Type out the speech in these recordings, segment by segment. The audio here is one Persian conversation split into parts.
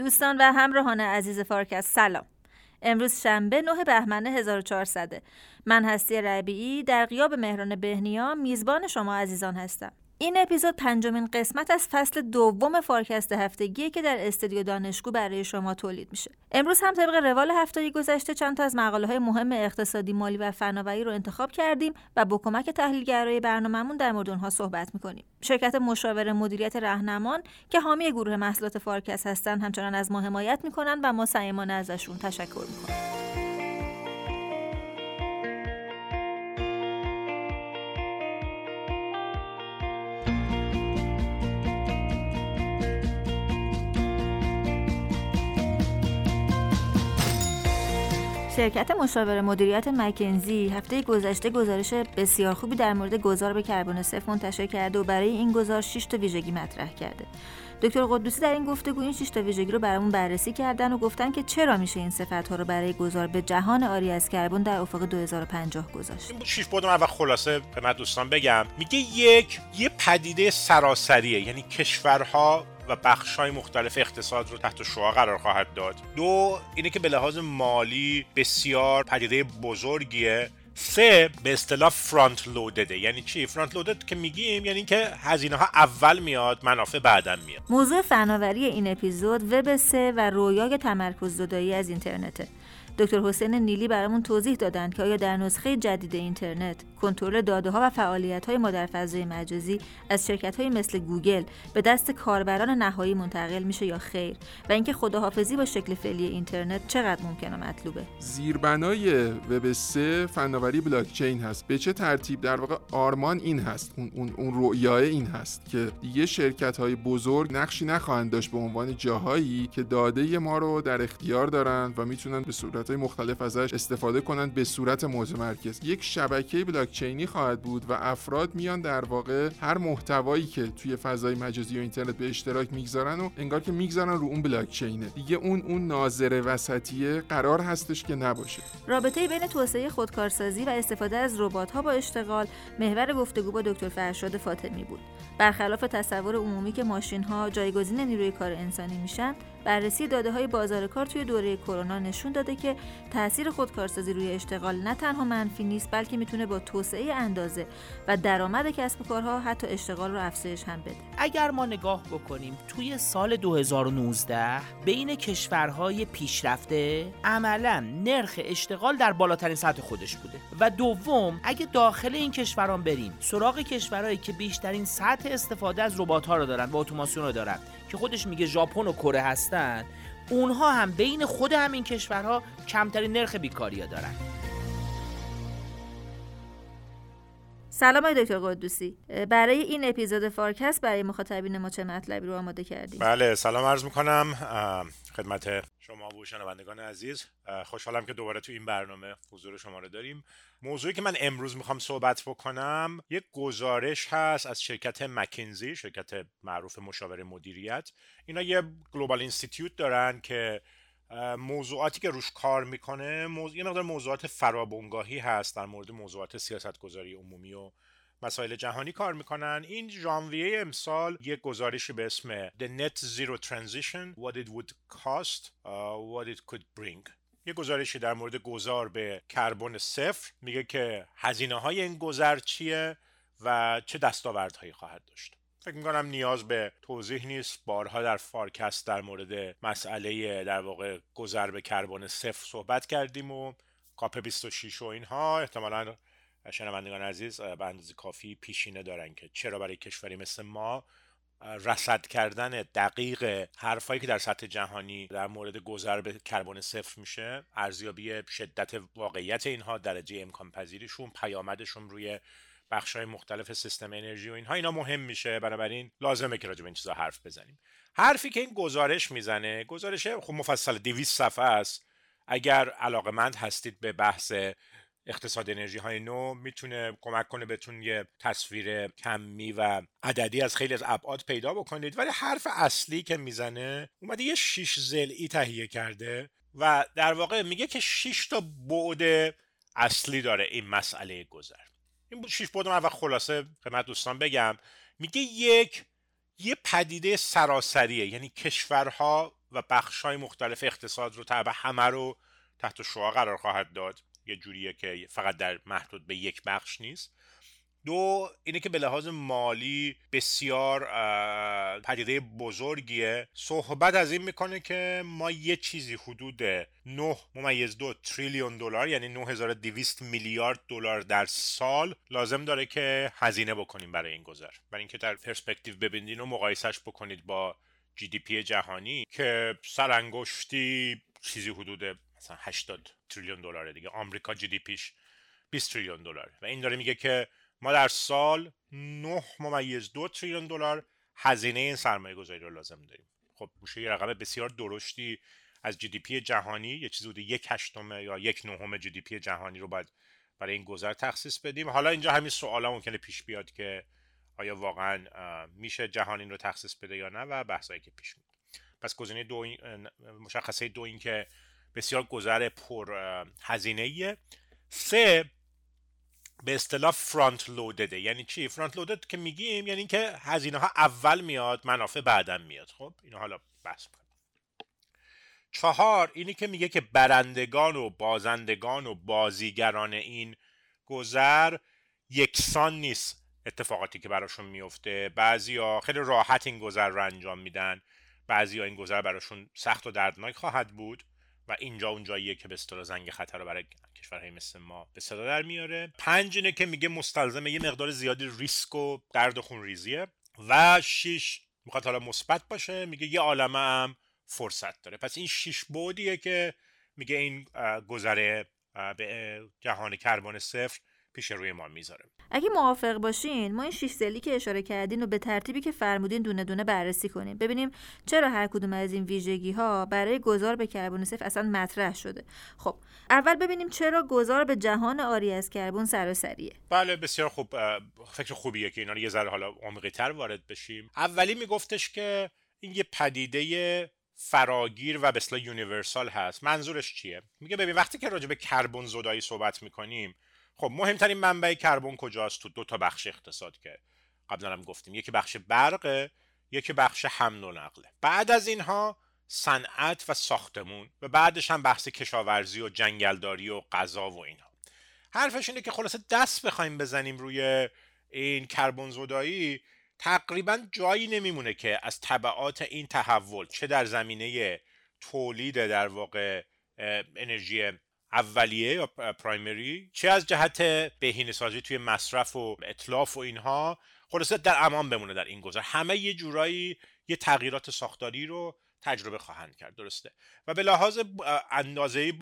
دوستان و همراهان عزیز فارکست سلام. امروز شنبه 9 بهمن 1400 من هستی ربیعی در غیاب مهران بهنیا میزبان شما عزیزان هستم. این اپیزود پنجمین قسمت از فصل دوم فارکست هفتگیه که در استودیو دانشگو برای شما تولید میشه. امروز هم طبق روال هفته گذشته چند تا از مقاله های مهم اقتصادی، مالی و فناوری رو انتخاب کردیم و با کمک تحلیلگرای برنامهمون در مورد اونها صحبت می‌کنیم. شرکت مشاور مدیریت رهنمان که حامی گروه محصولات فارکست هستن همچنان از ما حمایت می‌کنن و ما سعیمانه ازشون تشکر می‌کنیم. شرکت مشاور مدیریت مکنزی هفته گذشته گزارش بسیار خوبی در مورد گذار به کربن صفر منتشر کرده و برای این گزار 6 تا ویژگی مطرح کرده. دکتر قدوسی در این گفتگو این 6 تا ویژگی رو برامون بررسی کردن و گفتن که چرا میشه این صفت ها رو برای گذار به جهان آری از کربن در افق 2050 گذاشت. این 6 بود من خلاصه من دوستان بگم میگه یک یه پدیده سراسریه یعنی کشورها و بخش های مختلف اقتصاد رو تحت شعا قرار خواهد داد. دو اینه که به لحاظ مالی بسیار پدیده بزرگیه. سه به اصطلاح فرانت لودده یعنی چی؟ فرانت لودد که میگیم یعنی که هزینه ها اول میاد منافع بعدا میاد. موضوع فناوری این اپیزود وب سه و رویای تمرکز زدایی از اینترنته. دکتر حسین نیلی برامون توضیح دادند که آیا در نسخه جدید اینترنت کنترل داده ها و فعالیت های ما در فضای مجازی از شرکت های مثل گوگل به دست کاربران نهایی منتقل میشه یا خیر؟ و اینکه خداحافظی با شکل فعلی اینترنت چقدر ممکنه مطلوبه؟ زیربنای وب 3 فناوری بلاکچین هست. به چه ترتیب؟ در واقع آرمان این هست. اون اون, اون رویای این هست که دیگه شرکت های بزرگ نقشی نخواهند داشت به عنوان جاهایی که داده ما رو در اختیار دارن و می‌تونن به صورت مختلف ازش استفاده کنند به صورت متمرکز یک شبکه بلاکچینی خواهد بود و افراد میان در واقع هر محتوایی که توی فضای مجازی و اینترنت به اشتراک می‌گذارن و انگار که می‌گذارن رو اون بلاکچینه. دیگه اون اون ناظر وسطیه قرار هستش که نباشه. رابطه بین توسعه خودکارسازی و استفاده از ربات ها با اشتغال محور گفتگو با دکتر فرشاد فاطمی بود. برخلاف تصور عمومی که ماشین ها جایگزین نیروی کار انسانی میشن بررسی داده های بازار کار توی دوره کرونا نشون داده که تاثیر خودکارسازی روی اشتغال نه تنها منفی نیست بلکه می‌تونه با توسعه اندازه و درآمد کسب و کارها حتی اشتغال رو افزایش هم بده. اگر ما نگاه بکنیم توی سال 2019 بین کشورهای پیشرفته عملا نرخ اشتغال در بالاترین سطح خودش بوده و دوم اگه داخل این کشوران بریم سراغ کشورهایی که بیشترین سطح استفاده از ربات ها رو دارن و اتوماسیون رو دارن که خودش میگه ژاپن و کره هستن اونها هم بین خود همین کشورها کمترین نرخ بیکاری ها دارن. سلام های دکتر قدوسی. برای این اپیزود فارکست برای مخاطبین ما چه مطلبی رو آماده کردیم بله سلام عرض می‌کنم. خدمت شما و شنوندگان عزیز. خوشحالم که دوباره تو این برنامه حضور شما رو داریم. موضوعی که من امروز می‌خوام صحبت بکنم یک گزارش هست از شرکت مکنزی شرکت معروف مشاور مدیریت. اینا یه گلوبال اینستیتیوت دارن که موضوعاتی که روش کار می‌کنه موضوع... یه مقدار موضوعات فرابونگاهی هست در مورد موضوعات سیاست گذاری عمومی و مسائل جهانی کار می‌کنن. این ژانویه امسال یک گزارشی به اسم The Net Zero Transition What It Would Cost uh, What It Could Bring. یه گزارشی در مورد گذار به کربن صفر میگه که هزینه های این گذر چیه و چه دستاوردهایی خواهد داشت. فکر می‌کنم نیاز به توضیح نیست. بارها در فارکست در مورد مسئله در واقع گذر به کربن صفر صحبت کردیم و COP 26 و اینها. احتمالا شنوندگان عزیز به اندازه کافی پیشینه دارن که چرا برای کشوری مثل ما رصد کردن دقیق حرفایی که در سطح جهانی در مورد گذر به کربن صفر میشه ارزیابی شدت واقعیت اینها درجه امکان پذیریشون پیامدشون روی بخش های مختلف سیستم انرژی و اینها اینا مهم میشه. بنابراین لازمه که راجع به این چیزا حرف بزنیم. حرفی که این گزارش می‌زنه گزارش خب مفصل 200 صفحه است. اگر علاقمند هستید به بحث اقتصاد انرژی های نو می‌تونه کمک کنه بهتون یه تصویر کمی و عددی از خیلی از ابعاد پیدا بکنید. ولی حرف اصلی که می‌زنه اومده یه شیش زلی تهیه کرده و در واقع میگه که شش تا بعد اصلی داره این مسئله گذر. این شیش بعد من خلاصه خدمت دوستان بگم. میگه یک یه پدیده سراسریه. یعنی کشورها و بخش های مختلف اقتصاد رو تبع همه رو تحت شعا قرار خواهد داد. یه جوریه که فقط در محدود به یک بخش نیست. دو اینه که به لحاظ مالی بسیار پدیده بزرگیه. صحبت از این می‌کنه که ما یه چیزی حدود 9 ممیز دو تریلیون دلار یعنی 9200 میلیارد دلار در سال لازم داره که هزینه بکنیم برای این گذر. برای اینکه در پرسپکتیو ببینید و مقایسش بکنید با GDP جهانی که سرانگشتی چیزی حدود مثلا 80 تریلیون دلار دیگه. آمریکا GDP ش 20 تریلیون دلار و این داره میگه که ما در سال 9 ممیز دو تریلیون دلار هزینه این سرمایه گذاری رو لازم داریم. خب میشه یه رقم بسیار درشتی از GDP جهانی یه چیزی بوده یک هشتم یا یک نهم GDP جهانی رو باید برای این گذر تخصیص بدیم. حالا اینجا همین سوالا ممکنه پیش بیاد که آیا واقعا میشه جهان این رو تخصیص بده یا نه و بحثایی که پیش میاد. پس گزینه دو مشخصه دو این که بسیار گذر پر هزینه سه به اصطلاح front-loaded ه یعنی چی؟ front-loaded که میگیم یعنی اینکه هزینه ها اول میاد منافع بعدا میاد. خب اینو حالا بحث کنیم چهار اینی که میگه که برندگان و بازندگان و بازیگران این گذر یکسان نیست اتفاقاتی که براشون میفته بعضیا خیلی راحت این گذر رو انجام میدن. بعضیا این گذر براشون سخت و دردناک خواهد بود. و اینجا اونجاییه که به اصطلاح زنگ خطر رو برای کشورهای مثل ما به صدا در میاره. پنج اینه که میگه مستلزم یه مقدار زیادی ریسک و درد و خون ریزیه. و شیش می‌خواد حالا مثبت باشه میگه یه عالمه هم فرصت داره. پس این شیش بودیه که میگه این گذره به جهان کربن صفر پیش روی ما می‌ذاره. اگه موافق باشین ما این شش سلی که اشاره کردین و به ترتیبی که فرمودین دونه دونه بررسی کنیم. ببینیم چرا هر کدوم از این ویژگی ها برای گذار به کربن صفر اصلا مطرح شده. خب اول ببینیم چرا گذار به جهان آری از کربن سراسریه. بله بسیار خوب. فکر خوبیه که اینا رو یه ذره حالا عمیقی تر وارد بشیم. اولی میگفتش که این یه پدیده فراگیر و به یونیورسال هست. منظورش چیه؟ میگه ببین وقتی که راجع به کربن زدایی صحبت می‌کنیم خب مهمترین منبع کربن کجاست؟ تو دو تا بخش اقتصاد که قبلا هم گفتیم. یکی بخش برق یکی بخش حمل و نقله بعد از اینها صنعت و ساختمون و بعدش هم بحث کشاورزی و جنگلداری و غذا و اینها. حرفش اینه که خلاصه دست بخوایم بزنیم روی این کربن زدایی تقریبا جایی نمیمونه که از طبعات این تحول چه در زمینه تولید در واقع انرژی اولیه یا پرایمری چه از جهت بهینه سازی توی مصرف و اطلاف و اینها خلاصه در امان بمونه در این گذر. همه یه جورایی یه تغییرات ساختاری رو تجربه خواهند کرد درسته؟ و به لحاظ اندازه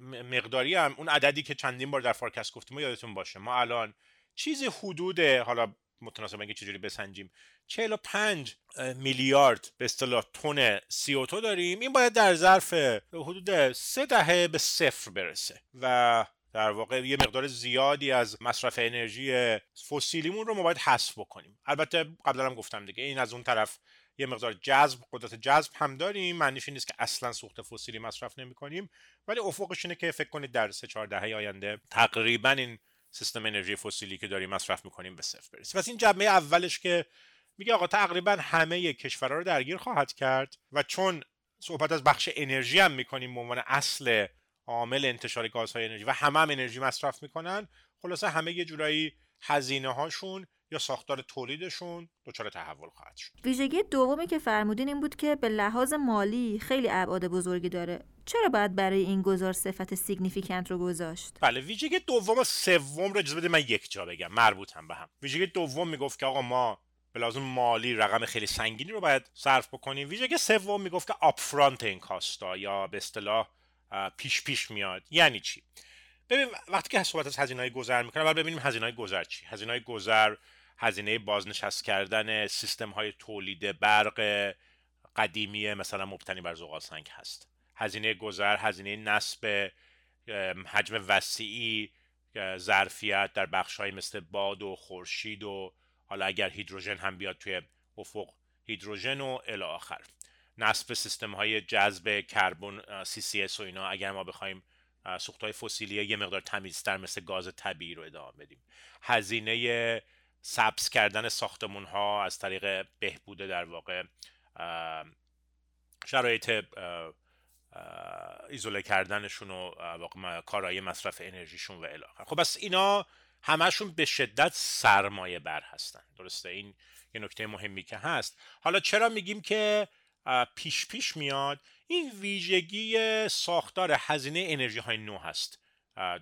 مقداری هم اون عددی که چندین بار در فارکست گفتیم یادتون باشه. ما الان چیزی حدود حالا متناسب اینکه چجوری بسنجیم 45 میلیارد به اصطلاح تن CO2 داریم. این باید در ظرف حدود سه دهه به صفر برسه و در واقع یه مقدار زیادی از مصرف انرژی فسیلیمون رو ما باید حذف بکنیم. البته قبلا هم گفتم دیگه این از اون طرف یه مقدار جذب قدرت جذب هم داریم. معنیش نیست که اصلا سوخت فسیلی مصرف نمی کنیم ولی افقش اینه که فکر کنید در سه چهار دهه آینده تقریبا این سیستم انرژی فسیلی که داریم مصرف می‌کنیم به صفر برسه. پس این جمعه اولش که میگه آقا تقریبا همه کشورها رو درگیر خواهد کرد و چون صحبت از بخش انرژی هم می‌کنیم به عنوان اصل عامل انتشار گازهای انرژی و همه هم انرژی مصرف می‌کنن خلاصه همه یه جورایی هزینه هاشون یا ساختار تولیدشون دچار تحول خواهد شد. ویژگی دومی که فرمودین این بود که به لحاظ مالی خیلی ابعاد بزرگی داره. چرا باید برای این گذار صفت significant رو گذاشت؟ بله ویژگی دوم و سوم رو اجازه بده من یک جا بگم مربوط هم به هم. ویژگی دوم می‌گفت که آقا ما به لحاظ مالی رقم خیلی سنگینی رو باید صرف بکنیم. ویژگی سوم می‌گفت که upfront این cost ا یا به اصطلاح پیش پیش میاد. یعنی چی؟ ببین وقتی که صحبت از هزینه های گذر می‌کنه بعد ببینیم هزینه های گذر چی. هزینه های گذر هزینه بازنشست کردن سیستم های تولید برق قدیمی مثلا مبتنی بر زغال سنگ هست. هزینه گذر هزینه نصب حجم وسیعی ظرفیت در بخش مثل باد و خورشید و حالا اگر هیدروژن هم بیاد توی افق هیدروژن و الی آخر. نصب سیستم های جذب کربن CCS و اینا اگر ما بخوایم سوخت های فسیلی یه مقدار تمیزتر مثل گاز طبیعی رو ادامه بدیم. هزینه سبز کردن ساختمون ها از طریق بهبود در واقع شرایط ایزوله کردنشون و کارهای مصرف انرژیشون و الاخر خب بس اینا همشون به شدت سرمایه بر هستن. درسته؟ این یه نکته مهمی که هست. حالا چرا میگیم که پیش پیش میاد؟ این ویژگی ساختار هزینه انرژی های نو هست.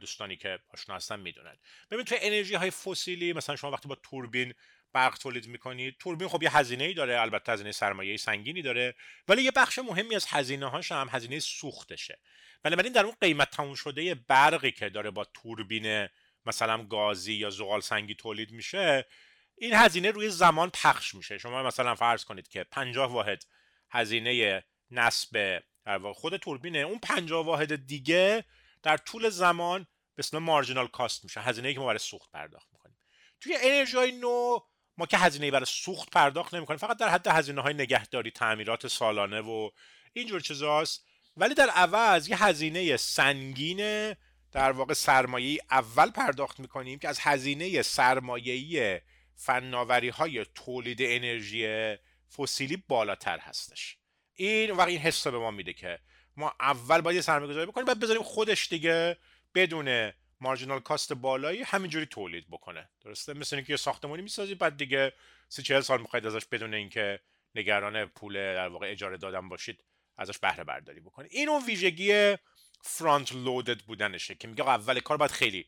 دوستانی که آشنا هستن می‌دونن. ببین تو انرژی های فسیلی مثلا شما وقتی با توربین برق تولید می‌کنید توربین خب یه هزینه ای داره البته هزینه سرمایه سنگینی داره ولی یه بخش مهمی از هزینه هاش هم هزینه سوختشه. بنابراین در اون قیمت تموم شده برقی که داره با توربین مثلا گازی یا زغال سنگی تولید میشه این هزینه روی زمان پخش میشه. شما مثلا فرض کنید که 50 واحد هزینه نصب خود توربینه اون 50 واحد دیگه در طول زمان به اسم مارجینال کاست میشه. هزینه که ما برای سوخت پرداخت می‌کنیم. توی انرژی های نو ما که هزینه برای سوخت پرداخت نمی‌کنیم فقط در حد هزینه های نگهداری تعمیرات سالانه و اینجور چیزاست. ولی در عوض یه هزینه سنگین در واقع سرمایه اول پرداخت می‌کنیم که از هزینه سرمایه‌ای فناوری های تولید انرژی فسیلی بالاتر هستش. این و این حس به ما میده که ما اول باید سرمایه گذاری بکنیم بعد بذاریم خودش دیگه بدون مارجینال کاست بالایی همینجوری تولید بکنه. درسته؟ مثل اینکه یه ساختمانی می‌سازی بعد دیگه سی چهل سال می‌خواید ازش بدون اینکه نگران پول در واقع اجاره دادن باشید ازش بهره برداری بکنید این اون ویژگی فرانت لودد بودنشه که میگه اول کار باید خیلی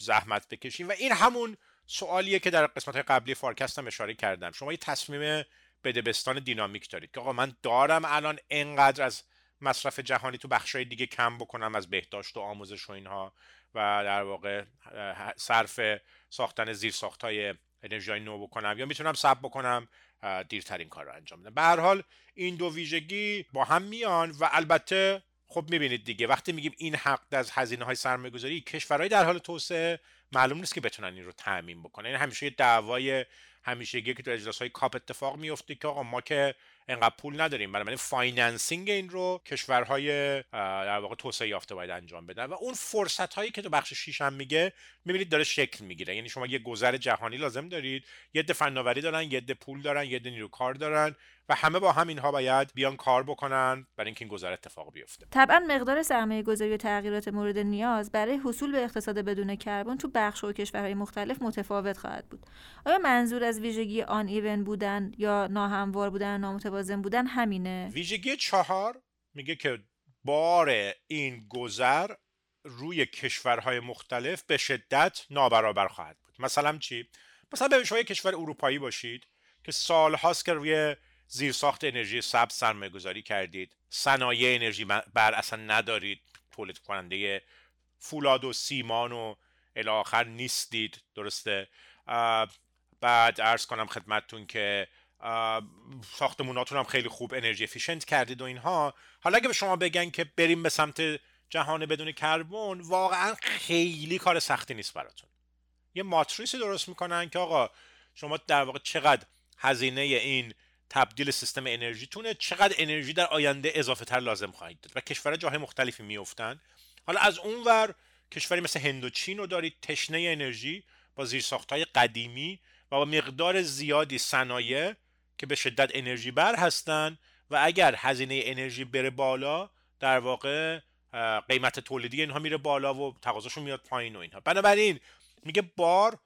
زحمت بکشیم. و این همون سوالیه که در قسمت قبلی فارکست هم اشاره کردم. شما یه تصمیم بدبستان دینامیک دارید که آقا من دارم الان انقدر از مصرف جهانی تو بخشای دیگه کم بکنم از بهداشت و آموزش و اینها و در واقع صرف ساختن زیر ساخت های انرژی نو بکنم یا می‌تونم سب بکنم دیرترین کار رو انجام بدم. به هر حال این دو ویژگی با هم میان و البته خب می‌بینید دیگه وقتی میگیم این حد از هزینه های سرمایه گذاری کشورهای در حال توسعه معلوم نیست که بتونن این رو تأمین بکنن. این همیشه یه دعوای همیشگی که تو اجلاس های COP اتفاق میفته که آقا ما که انقدر پول نداریم بنابراین financing این رو کشورهای در واقع توسعه یافته باید انجام بدن. و اون فرصت هایی که تو بخش 6 هم میگه می‌بینید داره شکل می‌گیره. یعنی شما یه گذر جهانی لازم دارید یه عده فناوری دارن یه پول دارن یه عده نیرو کار دارن. و همه با هم اینها باید بیان کار بکنن برای اینکه این گذر اتفاق بیفته. طبعا مقدار سرمایه گذاری و تغییرات مورد نیاز برای حصول به اقتصاد بدون کربن تو بخش و کشورهای مختلف متفاوت خواهد بود. آیا منظور از ویژگی آن ایون بودن یا ناهموار بودن نامتوازن بودن همینه؟ ویژگی چهار میگه که بار این گذر روی کشورهای مختلف به شدت نابرابر خواهد بود. مثلا چی؟ مثلا به شما کشور اروپایی باشید که سالهاست که روی زیرساخت انرژی سبز سرمایه گذاری کردید. صنایع انرژی بر اصلا ندارید. تولید کننده فولاد و سیمان و الاخر نیستید. درسته؟ بعد ارز کنم خدمتتون که ساختموناتون هم خیلی خوب انرژی افیشنت کردید و اینها. حالا اگه به شما بگن که بریم به سمت جهان بدون کربن واقعا خیلی کار سختی نیست براتون. یه ماتریسی درست می‌کنن که آقا شما در واقع چقدر هزینه این تبدیل سیستم انرژیتونه چقدر انرژی در آینده اضافه تر لازم خواهید داد و کشورها جاهای مختلفی میفتن حالا از اون ور کشوری مثل هند و چین رو دارید تشنه انرژی با های قدیمی و با مقدار زیادی صنایع که به شدت انرژی بر هستن و اگر هزینه انرژی بره بالا در واقع قیمت تولیدی اینها میره بالا و تقاضاشون میاد پایین و اینها. بنابراین میگه بار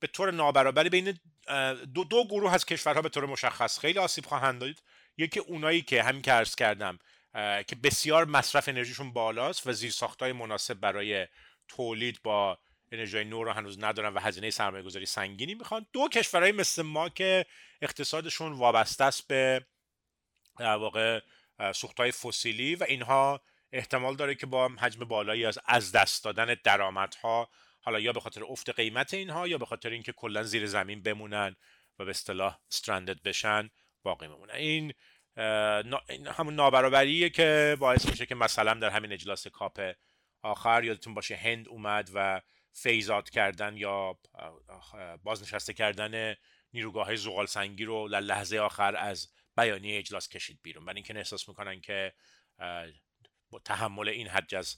به طور نابرابری بین دو, دو گروه از کشورها به طور مشخص خیلی آسیب خواهند داد. یکی اونایی که همین که عرض کردم که بسیار مصرف انرژیشون بالاست و زیرساختهای مناسب برای تولید با انرژی نو رو هنوز ندارن و هزینه سرمایه گذاری سنگینی می‌خوان. دو کشورهای مثل ما که اقتصادشون وابسته است به در واقع سوختهای فسیلی و اینها احتمال داره که با حجم بالایی از از دست دادن درآمدها حالا یا به خاطر افت قیمت اینها یا به خاطر اینکه کلا زیر زمین بمونن و به اصطلاح استرندد بشن باقی بمونن این همون نابرابریه که باعث میشه که مثلا در همین اجلاس کاپ آخر یادتون باشه هند اومد و فیزات کردن یا بازنشسته کردن نیروگاه زغال سنگی رو در لحظه آخر از بیانیه اجلاس کشید بیرون. برای اینکه احساس می‌کنن که با تحمل این حد از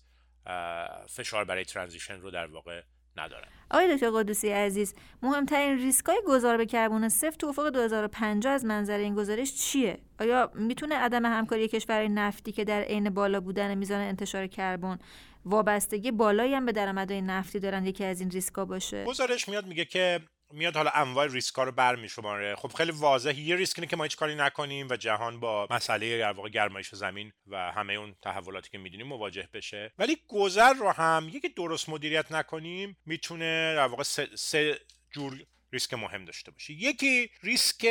فشار برای ترانزیشن رو در واقع ندارن آقای دکتر قدوسی عزیز مهمترین ریسک های گذار به کربن صفر تو افق 2050 از منظر این گزارش چیه؟ آیا می‌تونه عدم همکاری کشورهای نفتی که در عین بالا بودن میزان انتشار کربن وابستگی بالایی هم به درآمدهای نفتی دارن یکی از این ریسکا باشه؟ گزارش میاد میگه که میاد حالا انواع ریسک ها رو برمیشماره. خب خیلی واضح یه ریسک اینه که ما هیچ کاری نکنیم و جهان با مسئله در واقع گرمایش زمین و همه اون تحولاتی که می‌دونیم مواجه بشه. ولی گذر رو هم یکی درست مدیریت نکنیم می‌تونه در واقع سه, سه جور ریسک مهم داشته باشه. یکی ریسک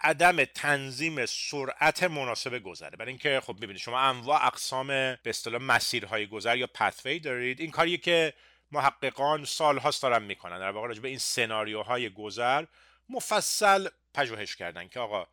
عدم تنظیم سرعت مناسب گذره. برای اینکه خب می‌بینید شما انواع اقسام به اصطلاح مسیرهای گذر یا پثوی دارید. این کاریه که محققان سالهاست دارن می‌کنن. در واقع راجع به این سناریوهای گذر مفصل پژوهش کردن که آقا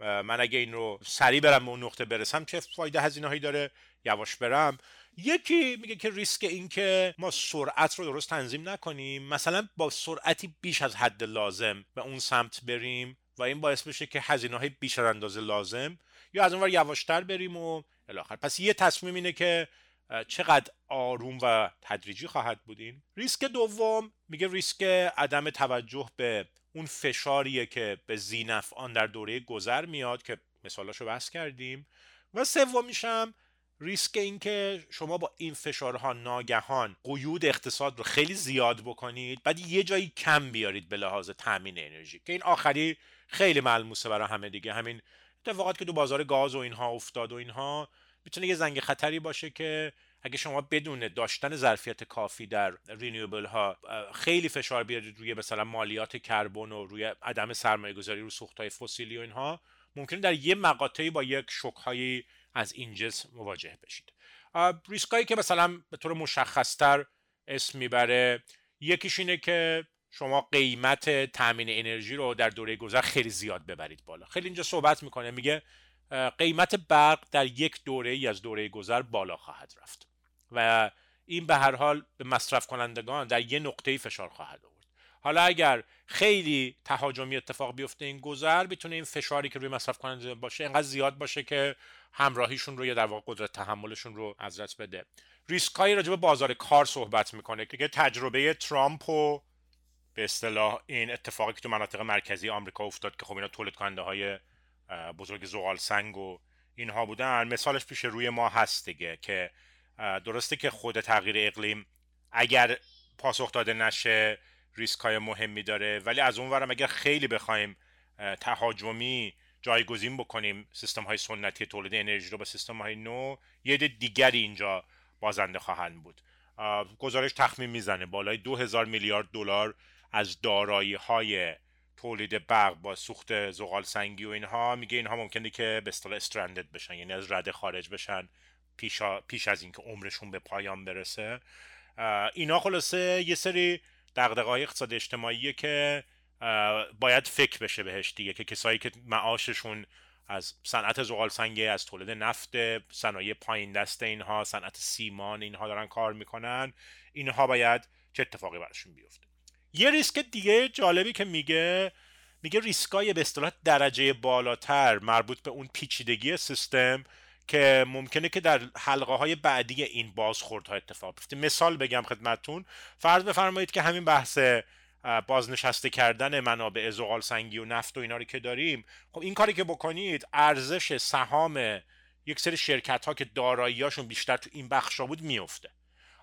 من اگه این رو سریع برم به اون نقطه برسم چه فایده هزینه هایی داره؟ یواش برم. یکی میگه که ریسک این که ما سرعت رو درست تنظیم نکنیم. مثلا با سرعتی بیش از حد لازم به اون سمت بریم و این باعث بشه که هزینه های بیش از اندازه لازم یا از اونور یواشتر بریم و الاخر. پس یه تصمیم اینه که چقدر آروم و تدریجی خواهد بودین ریسک دوم میگه ریسک عدم توجه به اون فشاریه که به زینف آن در دوره گذر میاد که مثالاشو بحث کردیم. و سومیشم ریسک این که شما با این فشارها ناگهان قیود اقتصاد رو خیلی زیاد بکنید بعد یه جایی کم بیارید به لحاظ تامین انرژی که این آخری خیلی ملموسه برای همه دیگه. همین اتفاقات که تو بازار گاز و اینها افتاد و اینها می‌تونه یه زنگ خطری باشه که اگه شما بدون داشتن ظرفیت کافی در رینیوبل ها خیلی فشار بیارید روی مثلا مالیات کربن و روی عدم سرمایه گذاری رو سوخت های فسیلی و اینها ممکنه در یه مقاطعی با یک شک هایی از این جنس مواجه بشید. ریسکایی که مثلا به طور مشخصتر اسم می‌بره یکیش اینه که شما قیمت تامین انرژی رو در دوره گذر خیلی زیاد ببرید بالا. خیلی اینجا صحبت می‌کنه میگه قیمت برق در یک دوره ای از دوره گذر بالا خواهد رفت و این به هر حال به مصرف کنندگان در یه نقطه فشار خواهد آورد. حالا اگر خیلی تهاجمی اتفاق بیفته این گذر می‌تونه این فشاری که روی مصرف کننده باشه اینقدر زیاد باشه که همراهیشون رو یا در واقع قدرت تحملشون رو از دست بده. ریسک های راجع به بازار کار صحبت می‌کنه که تجربه ترامپ و به اصطلاح این اتفاقی که تو مناطق مرکزی آمریکا افتاد که خب اینا تولید کننده های بزرگ زغال سنگ و اینها بودن. مثالش پیش روی ما هست دیگه که درسته که خود تغییر اقلیم اگر پاسخ داده نشه ریسک های مهمی داره ولی از اون ورم اگر خیلی بخوایم تهاجمی جایگزین بکنیم سیستم های سنتی تولید انرژی رو با سیستم های نو یه دیگری اینجا بازنده خواهند بود. گزارش تخمین می‌زنه. بالای دو هزار میلیارد دلار از دارایی های تولید برق با سوخت زغال سنگی و اینها میگه اینها ممکنه که به اصطلاح استرندد بشن یعنی از رده خارج بشن پیش, پیش از اینکه عمرشون به پایان برسه. اینا خلاصه یه سری دغدغه‌های اقتصاد اجتماعیه که باید فکر بشه بهش دیگه که کسایی که معاششون از صنعت زغال سنگی از تولید نفت صنایع پایین دست اینها صنعت سیمان اینها دارن کار می‌کنن اینها باید چه اتفاقی براشون بیفته. یه ریسک دیگه جالبی که میگه میگه ریسکای به اصطلاح درجه بالاتر مربوط به اون پیچیدگی سیستم که ممکنه که در حلقه های بعدی این بازخوردها اتفاق بیفته. مثال بگم خدمتتون. فرض بفرمایید که همین بحث بازنشسته کردن منابع زغال سنگی و نفت و اینا رو که داریم خب این کاری که بکنید ارزش سهام یک سری شرکت ها که داراییاشون بیشتر تو این بخشا بود میفته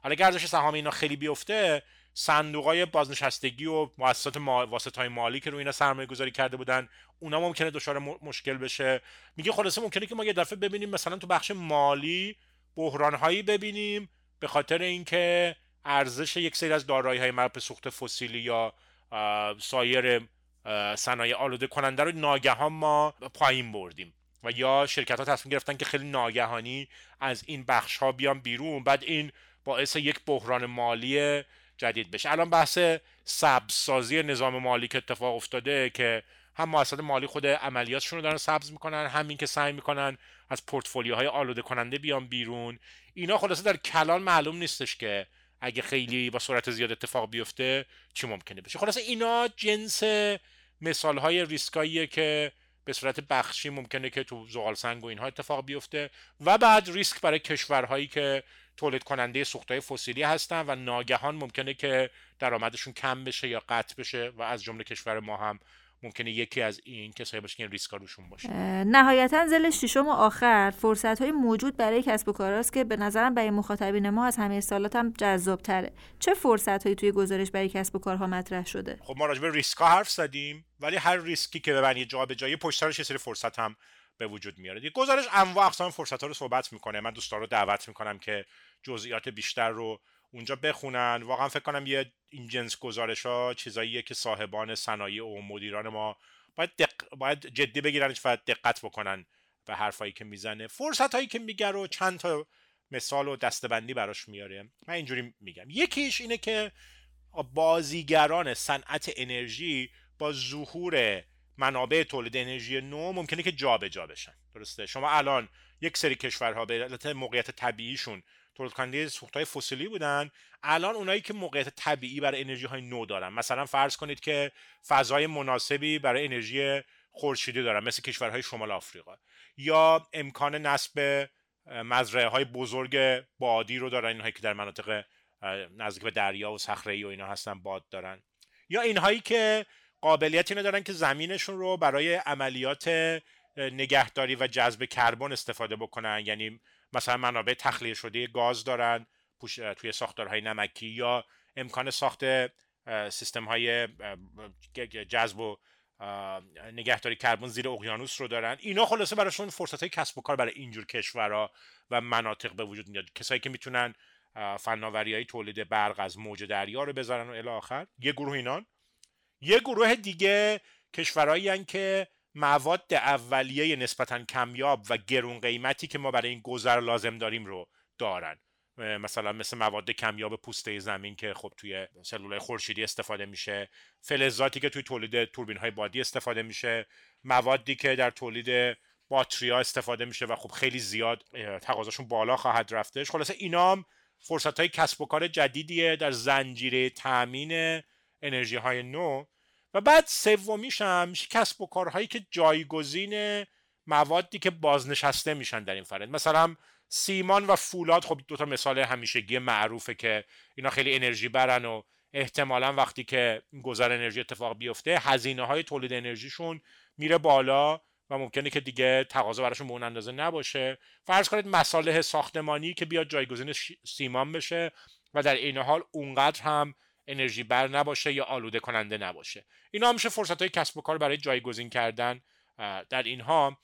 حالا ارزش سهام اینا خیلی بیفته صندوق های بازنشستگی و مؤسسات واسط های مالی که روی اینا سرمایه گذاری کرده بودن اونا ممکنه دچار مشکل بشه. میگه خلاصه ممکنه که ما یه دفعه ببینیم مثلا تو بخش مالی بحران هایی ببینیم به خاطر اینکه ارزش یک سری از دارایی های مربوط سوخت فسیلی یا سایر صنایع آلوده کننده رو ناگهان ما پایین بردیم و یا شرکت ها تصمیم گرفتن که خیلی ناگهانی از این بخش ها بیان بیرون. بعد این باعث یک بحران مالی جدید بشه. الان بحث سبزسازی نظام مالی که اتفاق افتاده که هم مؤسسات مالی خود عملیاتشون رو دارن سبز می‌کنن همین که سعی می‌کنن از پورتفولیوهای آلوده کننده بیان بیرون. اینا خلاصه در کلان معلوم نیستش که اگه خیلی با سرعت زیاد اتفاق بیفته چی ممکنه بشه. خلاصه اینا جنس مثال های ریسکاییه که به صورت بخشی ممکنه که تو زغال سنگ و اینها اتفاق بیفته و بعد ریسک برای کشورهایی که تولید کننده سوختهای فسیلی هستن و ناگهان ممکنه که درآمدشون کم بشه یا قطع بشه و از جمله کشور ما هم ممکنه یکی از این کسایی باشه که این ریسکا روشون باشه. نهایتا زل ششم و آخر فرصت های موجود برای کسب و کاراست که به نظرم برای مخاطبین ما از همه سالات هم جذاب تره چه فرصت هایی توی گزارش برای کسب و کارها مطرح شده؟ خب ما راجع به ریسکا حرف زدیم ولی هر ریسکی که ببنی جا به جایی پشت سری فرصت هم به وجود میاره. گزارش انواع اقسام فرصت ها رو صحبت می‌کنه. من دوستان رو دعوت می‌کنم که جزئیات بیشتر رو اونجا بخونن. واقعا فکر کنم یه این جنس گزارش ها چیزاییه که صاحبان صنایع و مدیران ما باید, دق... باید جدی بگیرن و دقت بکنن به حرفایی که می‌زنه. فرصت هایی که میگه رو چند تا مثال و دستبندی براش میاره. من اینجوری میگم. یکیش اینه که بازیگران صنعت انرژی با ظهور منابع تولید انرژی نو ممکنه که جابجا جا بشن. درسته؟ شما الان یک سری کشورها به علت موقعیت طبیعیشون تولید کننده های فسیلی بودن. الان اونایی که موقعیت طبیعی برای انرژی های نو دارن. مثلا فرض کنید که فضای مناسبی برای انرژی خورشیدی دارن مثل کشورهای شمال آفریقا. یا امکان نصب مزرعه های بزرگ بادی رو دارن اینهایی که در مناطق نزدیک به دریا و صخره و اینا هستن باد دارن. یا اینهایی که قابلیت اینو دارن که زمینشون رو برای عملیات نگهداری و جذب کربن استفاده بکنن. یعنی مثلا منابع تخلیه شده گاز دارن توی ساختارهای نمکی یا امکان ساخت سیستم های جذب و نگهداری کربن زیر اقیانوس رو دارن. اینا خلاصه براشون فرصت های کسب و کار برای اینجور کشورها و مناطق به وجود میاد. کسایی که می‌تونن فناوری های تولید برق از موج دریا رو بذارن و الی آخر. یه گروه اینان. یه گروه دیگه کشورهایی که مواد اولیه نسبتا کمیاب و گرون قیمتی که ما برای این گذر لازم داریم رو دارن. مثلا مثل مواد کمیاب پوسته زمین که خب توی سلولای خورشیدی استفاده میشه. فلزاتی که توی تولید توربین های بادی استفاده میشه. موادی که در تولید باتریا استفاده میشه و خب خیلی زیاد تقاضاشون بالا خواهد رفتش. خلاصه اینا هم فرصت های کسب و کار جدیدیه. در زنجیره تامین انرژی های نو و بعد سومیش هم کسب و کارهایی که جایگزین موادی که بازنشسته میشن در این فرند. مثلا سیمان و فولاد خب دوتا مثال همیشگی معروفه که اینا خیلی انرژی برن و احتمالا وقتی که گذر انرژی اتفاق بیفته هزینه های تولید انرژیشون میره بالا و ممکنه که دیگه تقاضا براشون به اون اندازه نباشه. فرض کنید مصالح ساختمانی که بیاد جایگزین سیمان بشه و در این حال اونقدر هم انرژی بر نباشه یا آلوده کننده نباشه. اینا میشه فرصت های کسب و کار برای جایگزین کردن در اینها.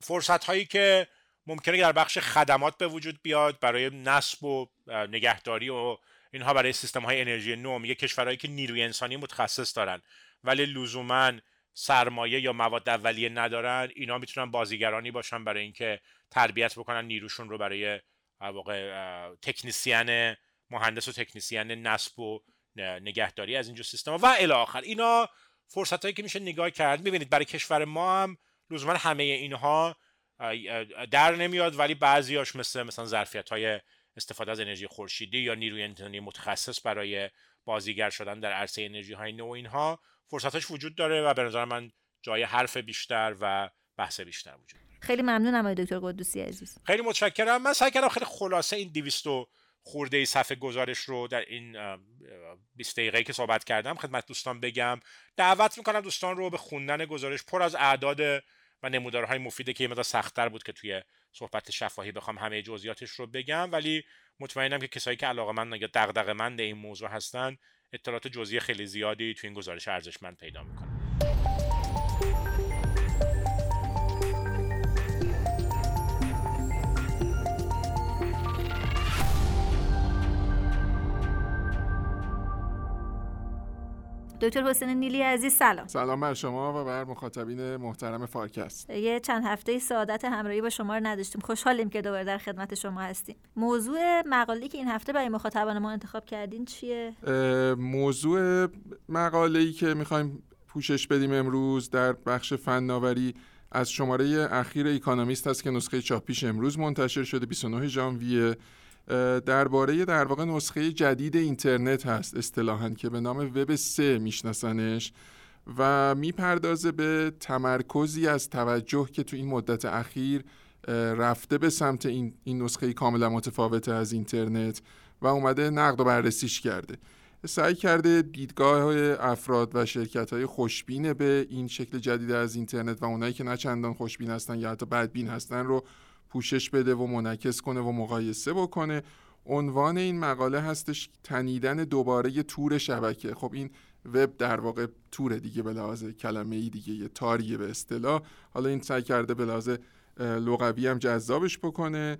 فرصت هایی که ممکنه در بخش خدمات به وجود بیاد برای نصب و نگهداری و اینها برای سیستم های انرژی نو. میگه کشورهایی که نیروی انسانی متخصص دارن ولی لزوما سرمایه یا مواد اولیه ندارن اینا می‌تونن بازیگرانی باشن برای اینکه تربیت بکنن نیروشون رو برای واقع تکنیسیان مهندس و تکنیسیان نصب و نگهداری از اینجور سیستم و الی آخر اینا فرصت هایی که میشه نگاه کرد. می‌بینید برای کشور ما هم لزوما همه اینها در نمیاد ولی بعضیاش مثل مثلا ظرفیت های استفاده از انرژی خورشیدی یا نیروی انسانی متخصص برای بازیگر شدن در عرصه انرژی های نو اینها فرصتش وجود داره و به نظر من جای حرف بیشتر و بحث بیشتر وجود داره. خیلی ممنونم آقای دکتر قدوسی عزیز. خیلی متشکرم. من سعی کردم خیلی خلاصه این 200 خورده صفحه گزارش رو در این 20 دقیقه که صحبت کردم خدمت دوستان بگم. دعوت می‌کنم دوستان رو به خوندن گزارش پر از اعداد و نمودارهای مفیده که یه مقدار سختتر بود که توی صحبت شفاهی بخوام همه جزئیاتش رو بگم. ولی مطمئنم که کسایی که علاقه من یا دغدغه مند این موضوع هستن اطلاعات جزئی خیلی زیادی توی این گزارش ارزشمند پیدا می‌کنن. دکتر حسین نیلی عزیز سلام. سلام بر شما و بر مخاطبین محترم فارکست یه چند هفته سعادت همراهی با شما رو نداشتیم. خوشحالیم که دوباره در خدمت شما هستیم. موضوع مقاله که این هفته برای مخاطبان ما انتخاب کردین چیه؟ موضوع مقاله ای که می‌خوایم پوشش بدیم امروز در بخش فناوری از شماره اخیر اکانومیست هست که نسخه چاپیش امروز منتشر شده 29 ژانویه. درباره در واقع نسخه جدید اینترنت هست اصطلاحا که به نام وب 3 میشناسنش و می‌پردازه به تمرکزی از توجه که تو این مدت اخیر رفته به سمت این, این نسخه کاملا متفاوته از اینترنت و اومده نقد و بررسیش کرده. سعی کرده دیدگاه افراد و شرکت های خوشبین به این شکل جدید از اینترنت و اونایی که نه چندان خوشبین هستن یا حتی بدبین هستن رو پوشش بده و منعکس کنه و مقایسه بکنه. عنوان این مقاله هستش تنیدن دوباره تور شبکه. خب این وب در واقع تور دیگه به لحاظ کلمه ای دیگه یه تاریه به اصطلاح. حالا این سعی کرده به لحاظ لغوی هم جذابش بکنه.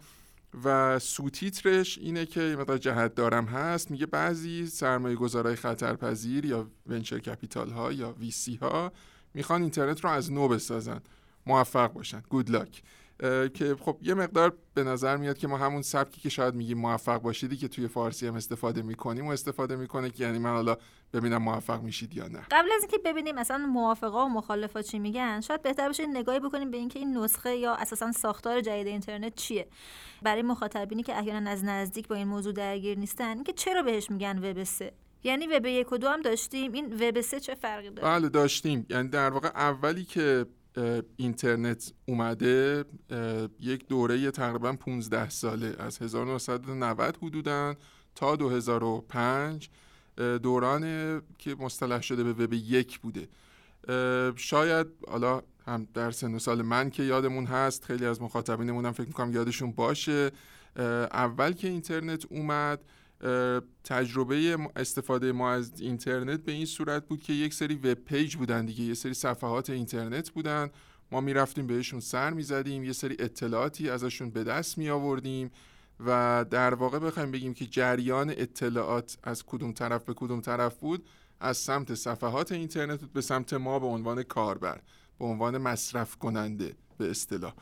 و سوتیترش اینه که یه مقدار جهت دارم هست. میگه بعضی سرمایه گذارای خطرپذیر یا ونچر کپیتال ها یا ویسی ها می‌خوان اینترنت رو از نو بسازن. موفق باشن. گود لاک که خب یه مقدار به نظر میاد که ما همون سبکی که شاید میگیم موفق باشیدی که توی فارسی هم استفاده می‌کنیم و استفاده می‌کنه که یعنی من حالا ببینم موفق میشید یا نه. قبل از اینکه ببینیم مثلا موافقا و مخالفا چی میگن شاید بهتر باشه نگاهی بکنیم به اینکه این نسخه یا اساسا ساختار جدید اینترنت چیه. برای مخاطبینی که احیانا از نزدیک با این موضوع درگیر نیستن اینکه چرا بهش میگن وب 3 یعنی وب یک و دو هم داشتیم این وب 3 چه فرقی داره؟ بله داشتیم. یعنی در واقع اولی که اینترنت اومده یک دوره تقریبا 15 ساله. از 1990 حدودا تا 2005 دوران که مصطلح شده به وب یک بوده. شاید حالا هم در سن و سال من که یادمون هست خیلی از مخاطبینمون هم فکر می‌کنم یادشون باشه اول که اینترنت اومد تجربه استفاده ما از اینترنت به این صورت بود که یک سری وب پیج بودن دیگه. یه سری صفحات اینترنت بودن. ما می‌رفتیم بهشون سر می‌زدیم. یه سری اطلاعاتی ازشون به دست می آوردیم و در واقع بخوایم بگیم که جریان اطلاعات از کدوم طرف به کدوم طرف بود از سمت صفحات اینترنت به سمت ما به عنوان کاربر به عنوان مصرف کننده به اصطلاح.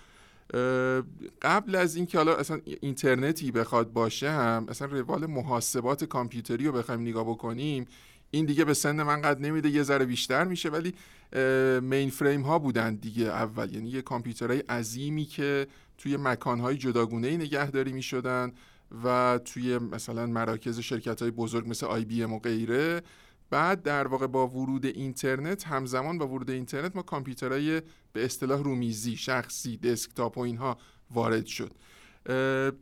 قبل از اینکه حالا اصلا اینترنتی بخواد باشه هم اصلا روال محاسبات کامپیوتری رو بخوایم نگاه بکنیم این دیگه به سن من قد نمیده یه ذره بیشتر میشه ولی مین فریم ها بودن دیگه اول. یعنی یه کامپیوترهای عظیمی که توی مکانهای جداگونه نگهداری می‌شدن و توی مثلا مراکز شرکت های بزرگ مثل آی بی ام و غیره بعد در واقع با ورود اینترنت همزمان با ورود اینترنت ما کامپیوترهای به اصطلاح رومیزی شخصی دسکتاپ و اینها وارد شد.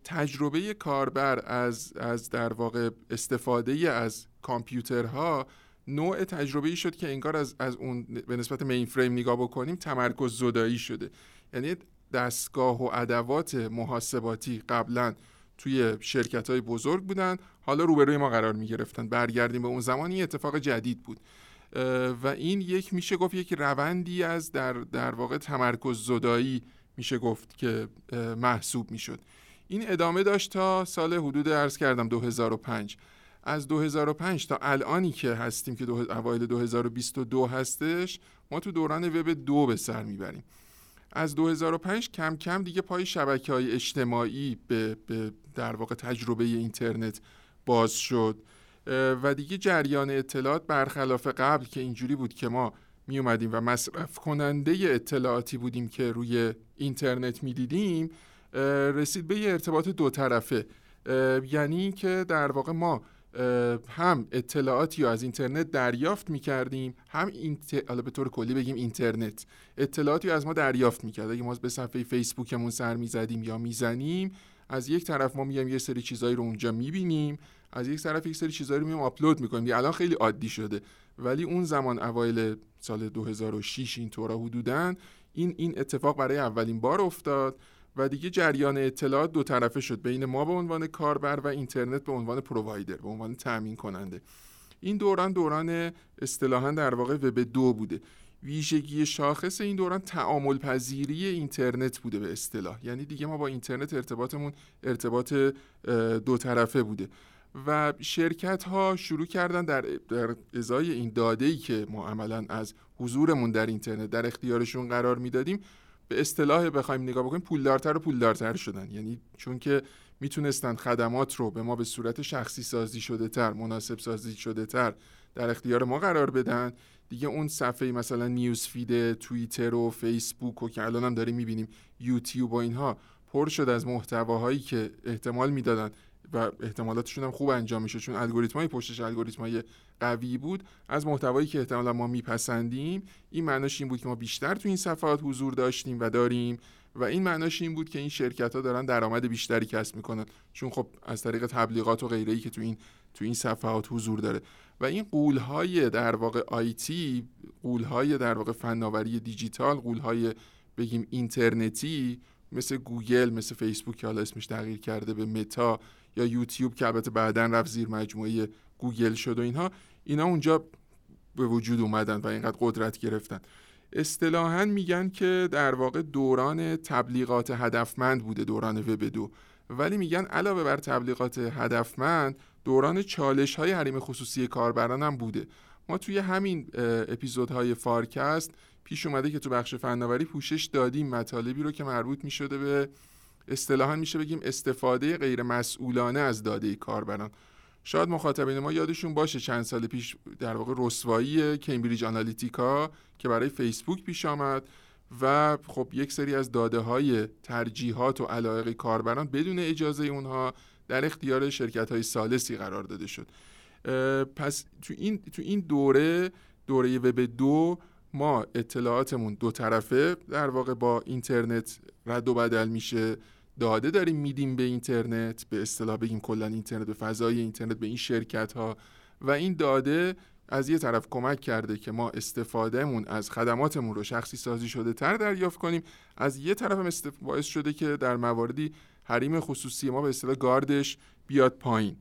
تجربه کاربر از, از در واقع استفاده از کامپیوترها نوع تجربه شد که انگار از, از اون به نسبت مین فریم نگاه بکنیم تمرکز زدایی شده. یعنی دستگاه و ادوات محاسباتی قبلا توی شرکت های بزرگ بودن. حالا روبروی ما قرار می گرفتن برگردیم به اون زمان. این اتفاق جدید بود. و این یک میشه گفت یک روندی از در, در واقع تمرکز زدایی میشه گفت که محسوب می‌شد. این ادامه داشت تا سال حدود ارز کردم 2005 از 2005 تا الانی که هستیم که. اوایل 2022 هستش ما تو دوران وب دو به سر می‌بریم. از 2005 کم کم دیگه پای شبکه های اجتماعی به, به در واقع تجربه اینترنت باز شد. و دیگه جریان اطلاعات برخلاف قبل که اینجوری بود که ما می اومدیم و مصرف کننده اطلاعاتی بودیم که روی اینترنت می‌دیدیم رسید به یه ارتباط دو طرفه. یعنی که در واقع ما هم اطلاعاتی رو از اینترنت دریافت می‌کردیم هم اینت... حالا به طور کلی بگیم اینترنت. اطلاعاتی از ما دریافت می‌کرد. اگه ما به صفحه فیسبوکمون سر می‌زدیم یا می‌زنیم از یک طرف ما میایم یه سری چیزایی رو اونجا می‌بینیم از یک طرف یک سری چیزایی رو میایم آپلود می‌کنیم. الان خیلی عادی شده. ولی اون زمان اوایل سال 2006 این طورا حدودن این این اتفاق برای اولین بار افتاد. و دیگه جریان اطلاعات دو طرفه شد بین ما به عنوان کاربر و اینترنت به عنوان پرووایدر به عنوان تامین کننده این دوران دوران اصطلاحا در واقع وب دو بوده. ویژگی شاخص این دوران تعامل پذیری اینترنت بوده به اصطلاح. یعنی دیگه ما با اینترنت ارتباطمون ارتباط دو طرفه بوده. و شرکت ها شروع کردن در, ازای این داده ای که ما عملا از حضورمون در اینترنت در اختیارشون قرار می‌دادیم به اصطلاح بخوایم نگاه بکنیم پولدارتر و پولدارتر شدن. یعنی چون که می‌تونستن خدمات رو به ما به صورت شخصی سازی شده تر مناسب سازی شده تر در اختیار ما قرار بدن. دیگه اون صفحه مثلا نیوز فید توییتر و فیسبوک و که الان هم داریم می‌بینیم یوتیوب و اینها پر شد از محتواهایی که احتمال می‌دادن. و احتمالاتشون هم خوب انجام میشه. چون الگوریتمای پشتش الگوریتمای قوی بود. از محتوایی که احتمالا ما میپسندیم این معناش این بود که ما بیشتر تو این صفحات حضور داشتیم و داریم. و این معناش این بود که این شرکت ها دارن درآمد بیشتری کسب می‌کنن. چون خب از طریق تبلیغات و غیره ای که تو این تو این صفحات حضور داره. و این قولهای در واقع آیتی غول‌های در واقع فناوری دیجیتال غول‌های بگیم اینترنتی مثل گوگل مثل فیسبوک که حالا اسمش تغییر کرده به متا یا یوتیوب که البته بعدا رفت زیر مجموعه گوگل شد و اینها اینا اونجا به وجود اومدن و اینقدر قدرت گرفتن. اصطلاحا میگن که در واقع دوران تبلیغات هدفمند بوده دوران وب دو ولی میگن علاوه بر تبلیغات هدفمند دوران چالش های حریم خصوصی کاربران هم بوده. ما توی همین اپیزودهای فارکست پیش اومده که تو بخش فناوری پوشش دادیم مطالبی رو که مربوط می‌شده به اصطلاحا میشه بگیم استفاده غیر مسئولانه از داده کاربران. شاید مخاطبین ما یادشون باشه چند سال پیش در واقع رسوایی کمبریج آنالیتیکا که برای فیسبوک پیش آمد و خب یک سری از داده های ترجیحات و علایق کاربران بدون اجازه اونها در اختیار شرکت های سالسی قرار داده شد. پس تو این, تو این دوره دوره وب دو ما اطلاعاتمون دو طرفه. در واقع با اینترنت رد و بدل میشه. داده داریم میدیم به اینترنت به اصطلاح بگیم کلا اینترنت به فضای اینترنت به این شرکت ها و این داده از یه طرف کمک کرده که ما استفادهمون از خدماتمون رو شخصی سازی شده تر دریافت کنیم. از یه طرف هم باعث شده که در مواردی حریم خصوصی ما به اصطلاح گاردش بیاد پایین.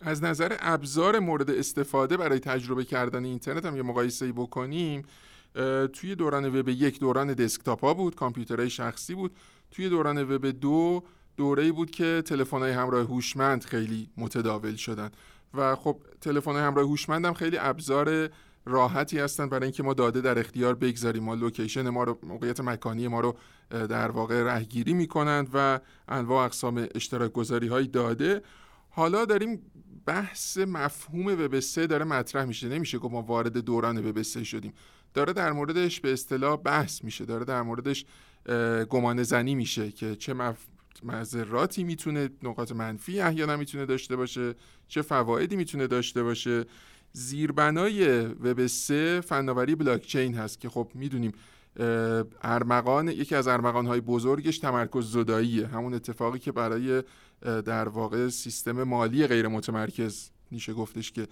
از نظر ابزار مورد استفاده برای تجربه کردن اینترنت هم یه مقایسه بکنیم توی دوران وب یک دوران دسکتاپ ها بود کامپیوترهای شخصی بود. توی دوران وب دو دوره بود که تلفن های همراه هوشمند خیلی متداول شدن. و خب تلفن های همراه هوشمند هم خیلی ابزار راحتی هستن برای اینکه ما داده در اختیار بگذاریم. ما لوکیشن ما رو موقعیت مکانی ما رو در واقع رهگیری می‌کنند و انواع اقسام اشتراک گذاری های داده. حالا داریم بحث مفهوم وب 3 داره مطرح میشه. نمیشه که ما وارد دوران وب 3 شدیم. داره در موردش به اصطلاح بحث میشه. داره در موردش گمان زنی میشه که چه مف... مذراتی می‌تونه نقاط منفی احیانا می‌تونه داشته باشه چه فوایدی می‌تونه داشته باشه. زیربنای وب 3 فناوری بلاک چین هست که خب می‌دونیم ارمغان یکی از ارمغان های بزرگش تمرکز زداییه. همون اتفاقی که برای در واقع سیستم مالی غیر متمرکز میشه گفتش که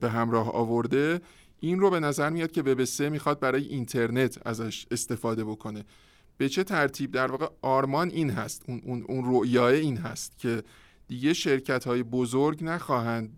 به همراه آورده. این رو به نظر میاد که وب 3 می‌خواد برای اینترنت ازش استفاده بکنه. به چه ترتیب؟ در واقع آرمان این هست اون, اون, اون رویای این هست که دیگه شرکت های بزرگ نخواهند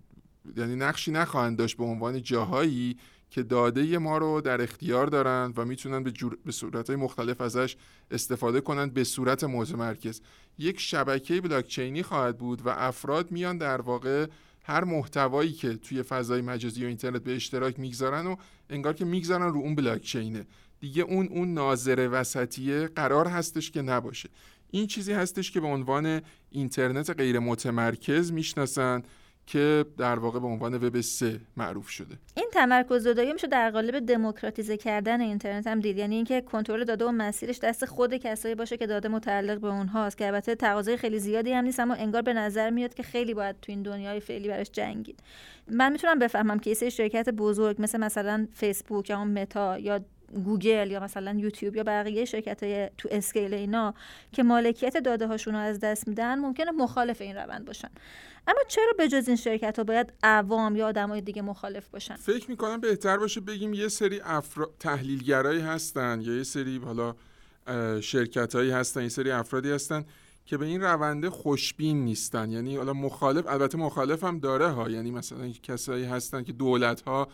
یعنی نقشی نخواهند داشت به عنوان جاهایی که داده ما رو در اختیار دارند و می‌تونن به, جور... به صورت مختلف ازش استفاده کنند به صورت متمرکز یک شبکه بلاکچینی خواهد بود و افراد میان در واقع هر محتوایی که توی فضای مجازی و اینترنت به اشتراک می‌گذارن و انگار که می‌گذارن رو اون بلاکچینه. دیگه اون اون ناظر وسطیه قرار هستش که نباشه. این چیزی هستش که به عنوان اینترنت غیر متمرکز می‌شناسن که در واقع به عنوان وب 3 معروف شده. این تمرکز زدایی میشه در قالب دموکراتیزه کردن اینترنت هم دید. یعنی اینکه کنترل داده و مسیرش دست خود کسایی باشه که داده متعلق به اونهاست که البته تقاضای خیلی زیادی هم نیست اما انگار به نظر میاد که خیلی باید تو این دنیای فعلی براش جنگید. من می‌تونم بفهمم که یه شرکت بزرگ مثل مثلا فیسبوک یا متا یا گوگل یا مثلا یوتیوب یا بقیه شرکت های تو scale اینا که مالکیت داده هاشون رو از دست میدن ممکنه مخالف این روند باشن. اما چرا به جز این شرکت ها باید عوام یا آدمای دیگه مخالف باشن؟ فکر می‌کنم بهتر باشه بگیم یه سری افرا... تحلیلگرایی هستن یا یه سری حالا شرکت هایی هستن یه سری افرادی هستن که به این رونده خوشبین نیستن. یعنی حالا مخالف البته مخالف هم داره ها. یعنی مثلا کسایی هستن که دولت ها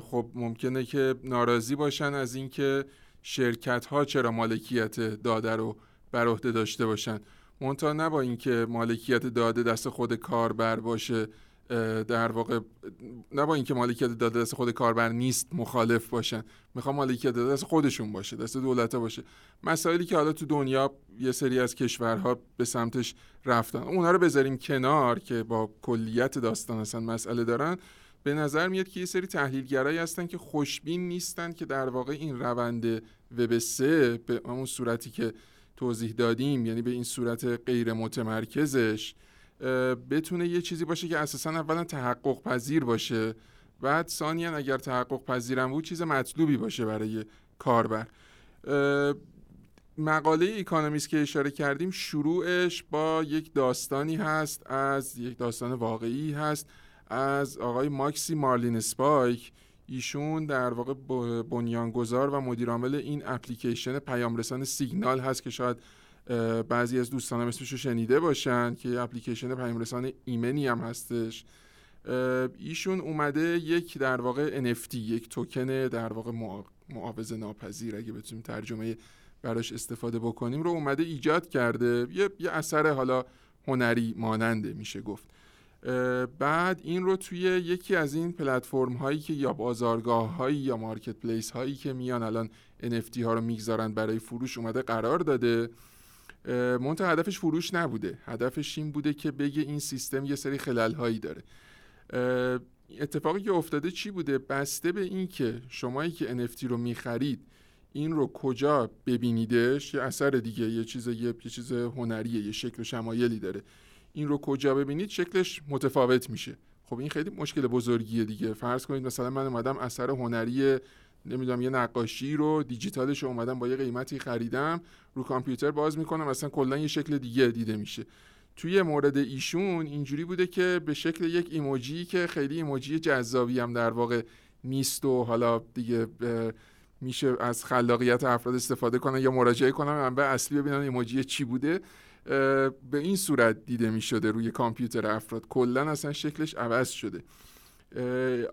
خب ممکنه که ناراضی باشن از اینکه شرکت ها چرا مالکیت داده رو بر عهده داشته باشن. منتها نه با اینکه مالکیت داده دست خود کاربر باشه در واقع نه با اینکه مالکیت داده دست خود کاربر نیست مخالف باشن. می‌خوام مالکیت داده دست خودشون باشه دست دولت باشه. مسائلی که حالا تو دنیا یه سری از کشورها به سمتش رفتن. اونها رو بذاریم کنار که با کلیت داستان اصلا مسئله دارن. به نظر میاد که یه سری تحلیلگرایی هستن که خوشبین نیستن که در واقع این روند وب 3 به همون صورتی که توضیح دادیم یعنی به این صورت غیر متمرکزش بتونه یه چیزی باشه که اساسا اولا تحقق پذیر باشه بعد ثانیا اگر تحقق پذیرم بود چیز مطلوبی باشه برای کاربر. مقاله ایکانومیست که اشاره کردیم شروعش با یک داستانی هست از یک داستان واقعی هست. از آقای ماکسی مارلین سپایک ایشون در واقع بنیانگذار و مدیرعامل این اپلیکیشن پیامرسان سیگنال هست که شاید بعضی از دوستانم اسمش رو شنیده باشن که اپلیکیشن پیامرسان ایمنی هم هستش. ایشون اومده یک در واقع NFT یک توکن در واقع معاوضه ناپذیر اگه بتونیم ترجمه براش استفاده بکنیم رو اومده ایجاد کرده. یه, یه اثر حالا هنری ماننده میشه گفت. بعد این رو توی یکی از این پلتفرم هایی که یا بازارگاه هایی یا مارکت پلیس هایی که میان الان NFT ها رو می‌گذارن برای فروش اومده قرار داده منتها هدفش فروش نبوده. هدفش این بوده که بگه این سیستم یه سری خلل هایی داره. اتفاقی که افتاده چی بوده؟ بسته به این که شمایی که NFT رو می‌خرید این رو کجا ببینیدش؟ یه اثر دیگه یه چیز یه, چیز هنریه یه شکل و شمایلی داره. این رو کجا ببینید شکلش متفاوت میشه. خب این خیلی مشکل بزرگیه دیگه. فرض کنید مثلا من اومدم اثر هنری نمی‌دونم یه نقاشی رو دیجیتالش اومدم با یه قیمتی خریدم رو کامپیوتر باز می‌کنم مثلا کلا یه شکل دیگه دیده میشه. توی مورد ایشون اینجوری بوده که به شکل یک ایموجی که خیلی ایموجی جذابی هم در واقع نیست و حالا دیگه میشه از خلاقیت افراد استفاده کنن یا مراجعه کنن منبع اصلی ببینن ایموجی چی بوده. به این صورت دیده می شده روی کامپیوتر افراد. کلا اصلا شکلش عوض شده.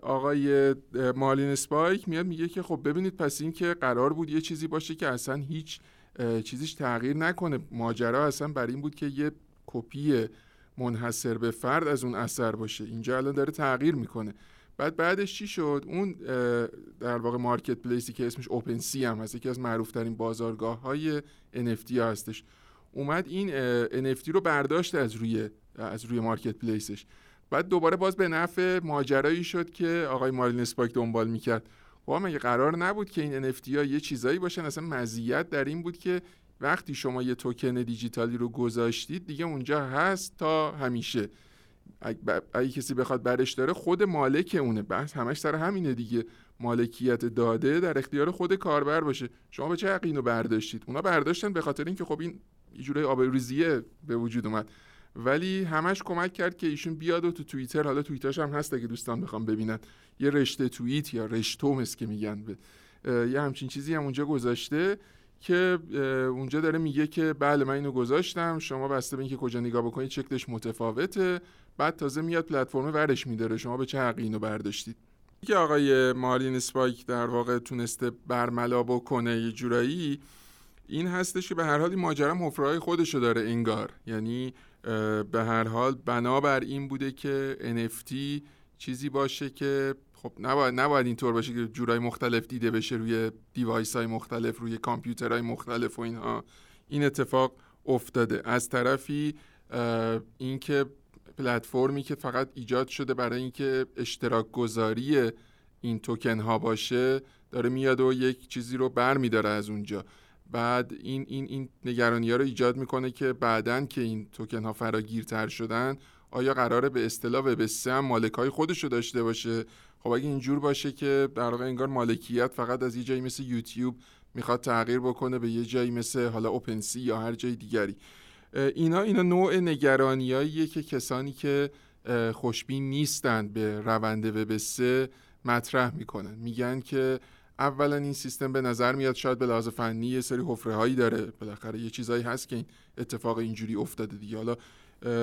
آقای مارلین سپایک میاد میگه که خب ببینید پس این که قرار بود یه چیزی باشه که اصلا هیچ چیزیش تغییر نکنه. ماجرا اصلا بر این بود که یه کپی منحصر به فرد از اون اثر باشه. اینجا الان داره تغییر می‌کنه. بعد بعدش چی شد؟ اون در واقع marketplace ی که اسمش OpenSea هم هست یکی از معروف ترین بازارگاه های NFT هستش. اومد این NFT رو برداشت از روی از روی مارکت پلیسش بعد دوباره باز به نفع ماجرایی شد که آقای مارلین اسپاک دنبال می‌کرد. خب مگه قرار نبود که این NFT ها یه چیزایی باشن؟ اصلا مزیت در این بود که وقتی شما یه توکن دیجیتالی رو گذاشتید دیگه اونجا هست تا همیشه. اگه کسی بخواد برش داره خود مالک اونه. بحث همش سر همینه دیگه. مالکیت داده در اختیار خود کاربر باشه. شما به چه حق اینو برداشتید؟ اونا برداشتن به خاطر اینکه خب این یه جوری آبروریزیه به وجود اومد. ولی همش کمک کرد که ایشون بیاد و تو توییتر حالا توییتاش هم هست اگه دوستان بخوام ببینن. یه رشته توییت یا رشتوم است که میگن. به یه همچین چیزی هم اونجا گذاشته که اونجا داره میگه که بله من اینو گذاشتم. شما بسته به اینکه کجا نگاه بکنید شکلش متفاوته. بعد تازه میاد پلتفرم ورش میداره. شما به چه حقی اینو برداشتید؟ که آقای مارلین سپایک در واقع تونسته برملا بکنه یه جورایی. این هستش که به هر حال این ماجرا حفره‌های خودشو داره انگار. یعنی به هر حال بنابر این بوده که NFT چیزی باشه که خب نباید, نباید اینطور باشه که جورای مختلف دیده بشه روی device های مختلف روی کامپیوترهای مختلف و اینها. این اتفاق افتاده. از طرفی اینکه پلتفرمی که فقط ایجاد شده برای اینکه اشتراک گذاری این توکن ها باشه داره میاد و یک چیزی رو بر میداره از اونجا. بعد این این این نگرانی ها رو ایجاد می‌کنه که بعدا که این توکن ها فراگیرتر شدن آیا قراره به اصطلاح وب 3 هم مالک های خودش رو داشته باشه؟ خب اگه اینجور باشه که در واقع انگار مالکیت فقط از یه جایی مثل یوتیوب می‌خواد تغییر بکنه به یه جایی مثل حالا اوپنسی یا هر جای دیگری. اینا اینا نوع نگرانیاییه که کسانی که خوشبین نیستند به روند وب 3 مطرح می‌کنن. میگن که اولا این سیستم به نظر میاد شاید به لحاظ فنی یه سری حفره هایی داره. بالاخره یه چیزایی هست که این اتفاق اینجوری افتاده دیگه. حالا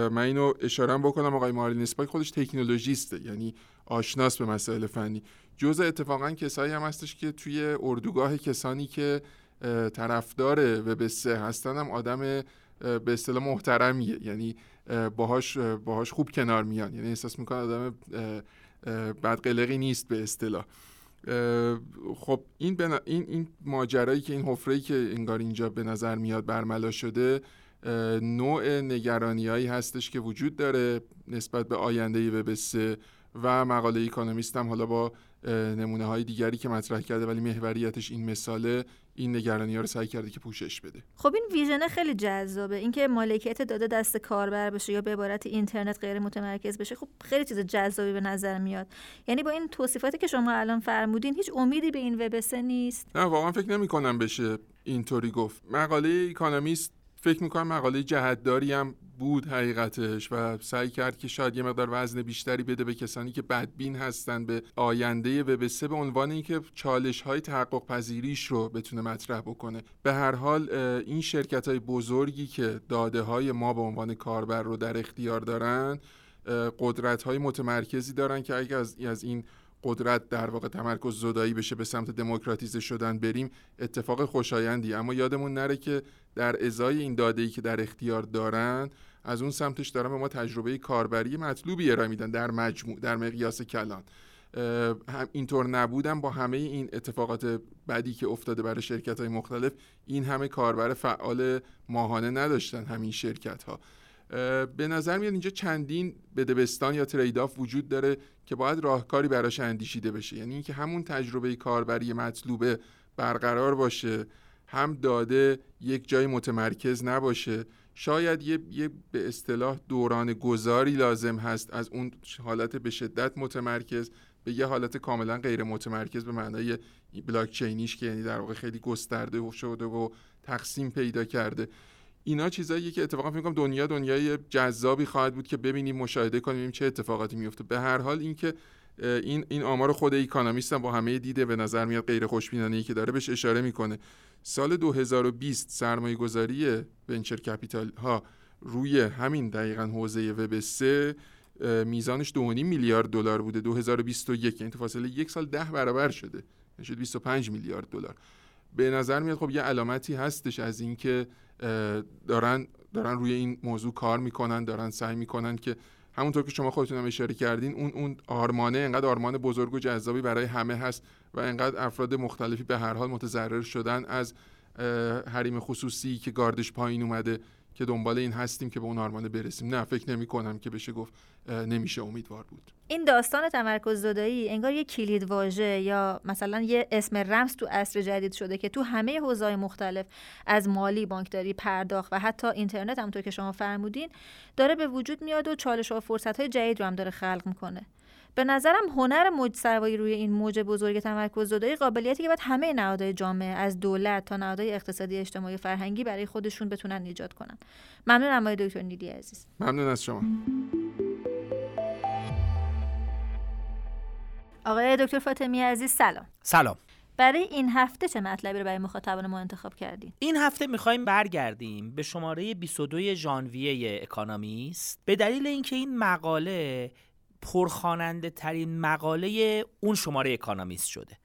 من اینو اشاره بکنم آقای مارلین اسپاک خودش تکنولوژیسته یعنی آشناس به مسائل فنی. جزء اتفاقا کسایی هم هستش که توی اردوگاه کسانی که طرفدار وب 3 هستن هم آدم به اصطلاح محترمیه. یعنی باهاش باهاش خوب کنار میان. یعنی احساس می‌کنه آدم بدقلقی نیست به اصطلاح. خب این, این این ماجرایی که این حفره‌ای که انگار اینجا به نظر میاد برملا شده نوع نگرانیایی هستش که وجود داره نسبت به آینده 3 و مقاله اکونومیست هم حالا با نمونه های دیگری که مطرح کرده ولی محوریتش این مثاله این نگرانی ها رو سعی کرده که پوشش بده. خب این vision خیلی جذابه. اینکه مالکیت داده دست کاربر بشه یا به عبارت اینترنت غیر متمرکز بشه خب خیلی چیز جذابی به نظر میاد. یعنی با این توصیفاتی که شما الان فرمودین هیچ امیدی به این وب نیست؟ نه واقعا فکر نمی کنم بشه اینطوری گفت. مقاله اکونومیست فکر می‌کنم مقاله جهتداری هم بود حقیقتش و سعی کرد که شاید یه مقدار وزن بیشتری بده به کسانی که بدبین هستن به آینده وب سه به عنوان اینکه چالش های تحقق پذیریش رو بتونه مطرح بکنه. به هر حال این شرکت های بزرگی که داده های ما به عنوان کاربر رو در اختیار دارن قدرت های متمرکزی دارن که اگر از, از این قدرت در واقع تمرکز زدایی بشه به سمت دموکراتیزه شدن بریم اتفاق خوشایندی اما یادمون نره که در ازای این داده ای که در اختیار دارن از اون سمتش دارن به ما تجربه کاربری مطلوبی ارائه میدن در مجموع در مقیاس کلان. اینطور نبودن با همه این اتفاقات بدی که افتاده برای شرکت های مختلف این همه کاربر فعال ماهانه نداشتن همین شرکت ها به نظر میاد اینجا چندین بدبستان یا تریداف وجود داره که باید راهکاری براش اندیشیده بشه. یعنی اینکه همون تجربه کاربری مطلوبه برقرار باشه. هم داده یک جای متمرکز نباشه. شاید یه, یه به اصطلاح دوران گذاری لازم هست از اون حالت به شدت متمرکز به یه حالت کاملا غیر متمرکز به معنای بلاک چینیش که یعنی در واقع خیلی گسترده شده و تقسیم پیدا کرده. اینا چیزاییه که اتفاقا فکر کنم دنیا دنیای جذابی خواهد بود که ببینیم مشاهده کنیم چه اتفاقاتی میفته به هر حال اینکه این این آمار خود اکونومیست با همه دیده به نظر میاد غیر خوشبینانه که داره بهش اشاره می‌کنه. سال 2020 سرمایه گذاری ونچر کپیتال ها روی همین دقیقا حوزه وب 3 میزانش 2.5 میلیارد دلار بوده. 2021 یعنی تو فاصله یک سال ده برابر شده. یعنی شد 25 میلیارد دلار. به نظر میاد خب یه علامتی هستش از اینکه دارن دارن روی این موضوع کار می‌کنن دارن سعی می‌کنن که همونطور که شما خودتون هم اشاره کردین اون اون آرمانه انقدر آرمان بزرگ و جذابی برای همه هست و انقدر افراد مختلفی به هر حال متضرر شدن از حریم خصوصی که گاردش پایین اومده. که دنبال این هستیم که به اون آرمانه برسیم. نه فکر نمی کنم که بشه گفت نمیشه امیدوار بود. این داستان تمرکز زدایی انگار یه کلید واژه یا مثلا یه اسم رمز تو عصر جدید شده که تو همه حوزه‌های مختلف از مالی بانکداری پرداخت و حتی اینترنت همونطور که شما فرمودین داره به وجود میاد و چالش و فرصت های جدید رو هم داره خلق می‌کنه. به نظرم هنر موج سوایی روی این موج بزرگ تمرکز زدایی قابلیتی که باید همه نهادهای جامعه از دولت تا نهادهای اقتصادی اجتماعی فرهنگی برای خودشون بتونن ایجاد کنن. ممنون آقای دکتر نیلی عزیز. ممنون از شما. آقای دکتر فاطمی عزیز سلام. سلام. برای این هفته چه مطلبی رو برای مخاطبان ما انتخاب کردیم این هفته می‌خوایم برگردیم به شماره 22 ژانویه اکانومیست. به دلیل اینکه این مقاله پرخواننده ترین مقاله اون شماره اکانومیست شده.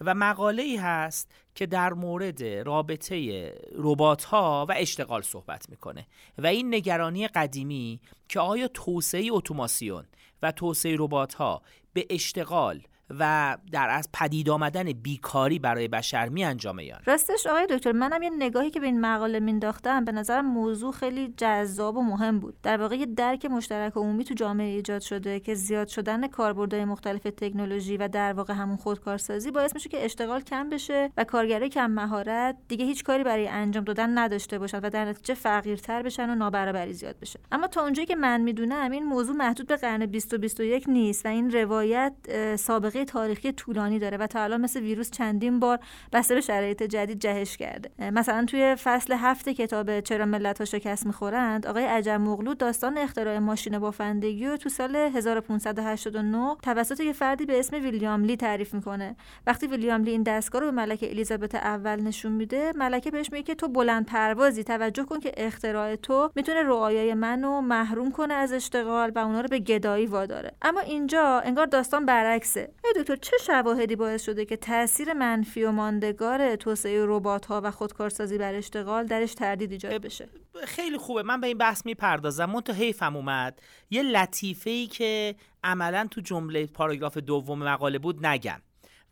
و مقاله ای هست که در مورد رابطه ربات ها و اشتغال صحبت می‌کنه. و این نگرانی قدیمی که آیا توسعه اتوماسیون و توسعه ربات ها به اشتغال و در از پدید آمدن بیکاری برای بشر می انجامه یا راستش آقای دکتر منم یه نگاهی که به این مقاله مینداختم به نظرم موضوع خیلی جذاب و مهم بود. در واقع یه درک مشترک عمومی تو جامعه ایجاد شده که زیاد شدن کاربردهای مختلف تکنولوژی و در واقع همون خودکارسازی باعث میشه که اشتغال کم بشه و کارگرای کم مهارت دیگه هیچ کاری برای انجام دادن نداشته باشن و در نتیجه فقیرتر بشن و نابرابری زیاد بشه. اما تا اونجایی که من می‌دونم این موضوع محدود به قرن 20 و 21 نیست و این روایت سابقه تاریخی طولانی داره و تا الان مثل ویروس چندین بار بسته به شرایط جدید جهش کرده. مثلا توی فصل هفت کتاب چرا ملت ها شکست می‌خورند آقای عجم مغلو داستان اختراع ماشین بافندگی رو تو سال 1589 توسط یه فردی به اسم ویلیام لی تعریف می‌کنه. وقتی ویلیام لی این دستگاه رو به ملکه الیزابت اول نشون میده ملکه بهش میگه که تو بلند پروازی توجه کن که اختراع تو می‌تونه رعایای منو محروم کنه از اشتغال و اونا رو به گدایی واداره. اما اینجا انگار داستان برعکسه. دکتر چه شواهدی باعث شده که تاثیر منفی و ماندگار توسعه ربات ها و خودکارسازی بر اشتغال درش تردید ایجاد بشه؟ خیلی خوبه. من به این بحث می‌پردازم. من تو حیفم اومد. یه لطیفه ای که عملا تو جمله پاراگراف دوم مقاله بود نگم.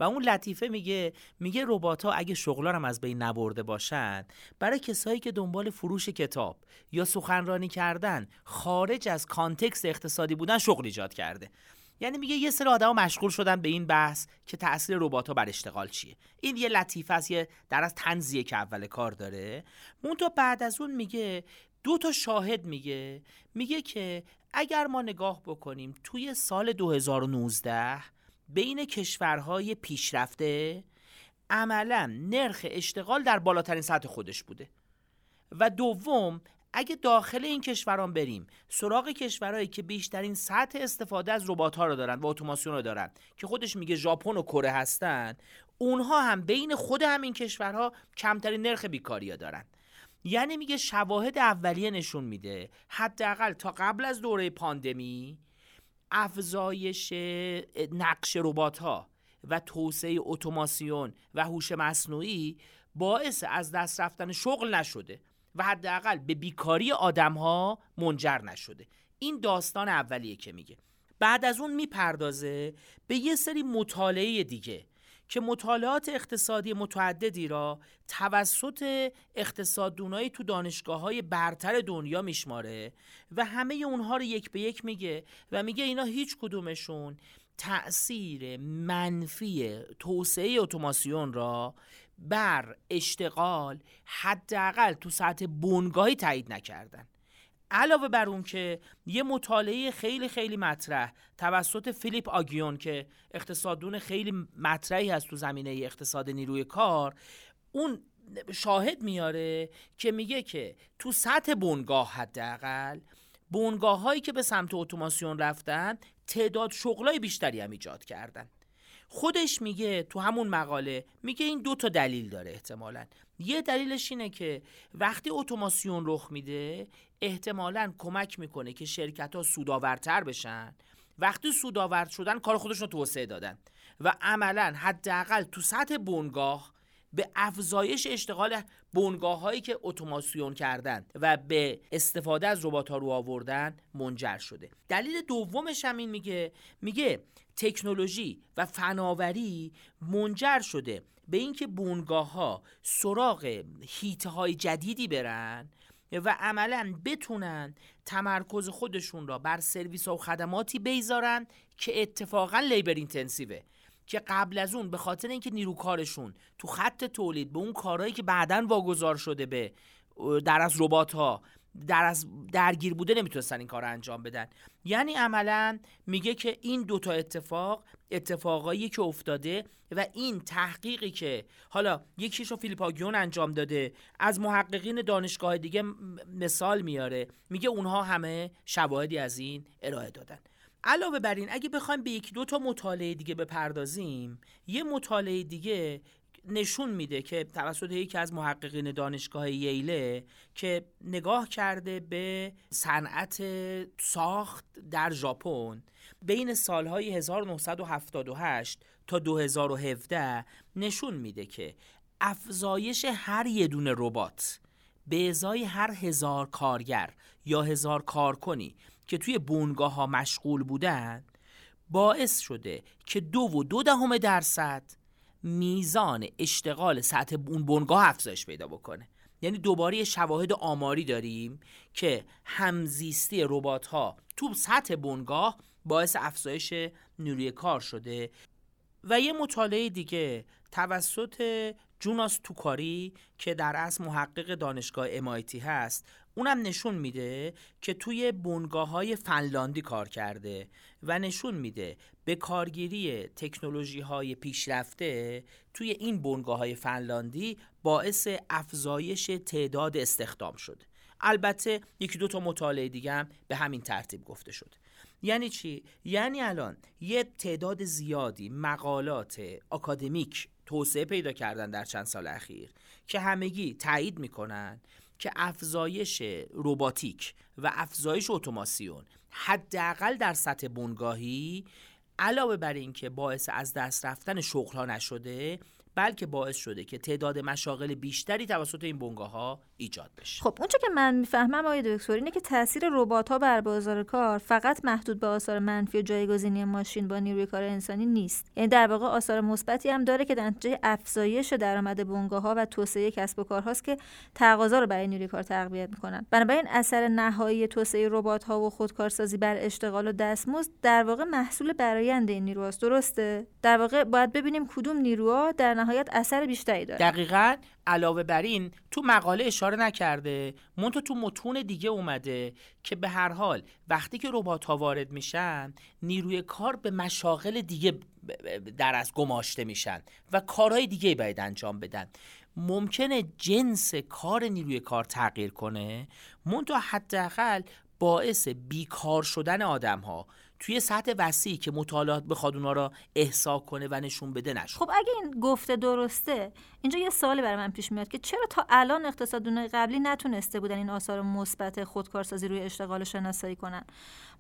و اون لطیفه میگه میگه ربات ها اگه شغلارم از بین نبرده باشن برای کسایی که دنبال فروش کتاب یا سخنرانی کردن خارج از کانتکست اقتصادی بودن شغل ایجاد کرده. یعنی میگه یه سری آدم مشغول شدن به این بحث که تاثیر ربات ها بر اشتغال چیه. این یه لطیفه است یه در از تنزیه که اول کار داره. مون تو بعد از اون میگه دو تا شاهد میگه. میگه که اگر ما نگاه بکنیم توی سال 2019 بین کشورهای پیشرفته عملا نرخ اشتغال در بالاترین سطح خودش بوده و دوم اگه داخل این کشوران بریم سراغ کشورهایی که بیشترین سطح استفاده از ربات ها رو دارن و اتوماسیون رو دارن که خودش میگه ژاپن و کره هستن اونها هم بین خود همین کشورها کمترین نرخ بیکاری ها دارن. یعنی میگه شواهد اولیه نشون میده حداقل تا قبل از دوره پاندمی افزایش نقش ربات ها و توسعه اتوماسیون و هوش مصنوعی باعث از دست رفتن شغل نشده. و حداقل به بیکاری آدم ها منجر نشده. این داستان اولیه که میگه. بعد از اون می‌پردازه به یه سری مطالعه دیگه که مطالعات اقتصادی متعددی را توسط اقتصاددونایی تو دانشگاه های برتر دنیا میشماره و همه اونها رو یک به یک میگه و میگه اینا هیچ کدومشون تأثیر منفی توسعه اتوماسیون را بر اشتغال حداقل تو سطح بنگاهی تایید نکردن. علاوه بر اون که یه مطالعه خیلی خیلی مطرح توسط فیلیپ آگیون که اقتصادون خیلی مطرحی هست تو زمینه اقتصاد نیروی کار اون شاهد میاره که میگه که تو سطح بنگاه حداقل بنگاه هایی که به سمت اتوماسیون رفتن تعداد شغلای بیشتری هم ایجاد کردن. خودش میگه تو همون مقاله میگه این دو تا دلیل داره احتمالا. یه دلیلش اینه که وقتی اتوماسیون رخ میده احتمالا کمک می‌کنه که شرکت ها سودآورتر بشن. وقتی سودآور شدن کار خودشون رو توسعه دادن. و عملا حداقل تو سطح بنگاه به افزایش اشتغال بنگاه هایی که اتوماسیون کردن و به استفاده از ربات ها رو آوردن منجر شده. دلیل دومش هم این میگه میگه تکنولوژی و فناوری منجر شده به اینکه بونگاه ها سراغ هیته های جدیدی برن و عملا بتونن تمرکز خودشون را بر سرویس و خدماتی بیزارن که اتفاقا لیبر اینتنسیوه که قبل از اون به خاطر اینکه نیروکارشون تو خط تولید به اون کارهایی که بعدا واگذار شده به در از ربات ها در از درگیر بوده نمی‌تونستن این کار انجام بدن. یعنی عملا میگه که این دوتا اتفاق اتفاقایی که افتاده و این تحقیقی که حالا یکیش رو فیلیپ آگیون انجام داده از محققین دانشگاه دیگه مثال میاره. میگه اونها همه شواهدی از این ارائه دادن. علاوه بر این اگه بخوایم به یکی دو تا مطالعه دیگه بپردازیم یه مطالعه دیگه نشون میده که توسط یکی از محققین دانشگاه ییله که نگاه کرده به صنعت ساخت در ژاپن بین سالهای 1978 تا 2017 نشون میده که افزایش هر یه دونه ربات به ازای هر هزار کارگر یا هزار کارکنی که توی بونگاه ها مشغول بودن باعث شده که دو و دو دهم درصد میزان اشتغال سطح اون بنگاه افزایش پیدا بکنه. یعنی دوباره شواهد آماری داریم که همزیستی ربات ها تو سطح بنگاه باعث افزایش نیروی کار شده. و یه مطالعه دیگه توسط جوناس توکاری که در اصل محقق دانشگاه MIT هست اونم نشون میده که توی بنگاه های فنلاندی کار کرده و نشون میده به کارگیری تکنولوژی های پیشرفته توی این بنگاه های فنلاندی باعث افزایش تعداد استخدام شده البته یکی دو تا مطالعه دیگه هم به همین ترتیب گفته شده یعنی چی؟ یعنی الان یه تعداد زیادی مقالات اکادمیک توسعه پیدا کردن در چند سال اخیر که همگی تایید می‌کنن که افزایش روباتیک و افزایش اتوماسیون حداقل در سطح بنگاهی علاوه بر اینکه باعث از دست رفتن شغل ها نشده بلکه باعث شده که تعداد مشاغل بیشتری توسط این بنگاه ها ایجاد بشه. خب اونچه که من می‌فهمم آقای دکتر اینه که تاثیر ربات ها بر بازار کار فقط محدود به آثار منفی و جایگزینی ماشین با نیروی کار انسانی نیست. یعنی در واقع آثار مثبتی هم داره که در نتیجه افزایش درآمد بنگاه ها و توسعه کسب و کارهاست که تقاضا رو برای نیروی کار تقویت می‌کنن. بنابراین اثر نهایی توسعه ربات ها و خودکارسازی بر اشتغال و دستمزد در واقع محصول برآیند این نیروهاست. درسته؟ در واقع باید ببینیم کدوم نیروها در نهایت اثر بیشتری داره. دقیقا علاوه بر این تو مقاله اشاره نکرده مونتو تو متون دیگه اومده که به هر حال وقتی که ربات ها وارد میشن نیروی کار به مشاغل دیگه در از گماشته میشن و کارهای دیگه باید انجام بدن. ممکنه جنس کار نیروی کار تغییر کنه مونتو حداقل باعث بیکار شدن آدم ها توی سطح وسیعی که مطالعات بخواد اونا را احسا کنه و نشون بده نشد. خب اگه این گفته درسته اینجا یه سوالی برای من پیش میاد که چرا تا الان اقتصاددانای قبلی نتونسته بودن این آثار مثبت خودکارسازی روی اشتغال رو شناسایی کنن؟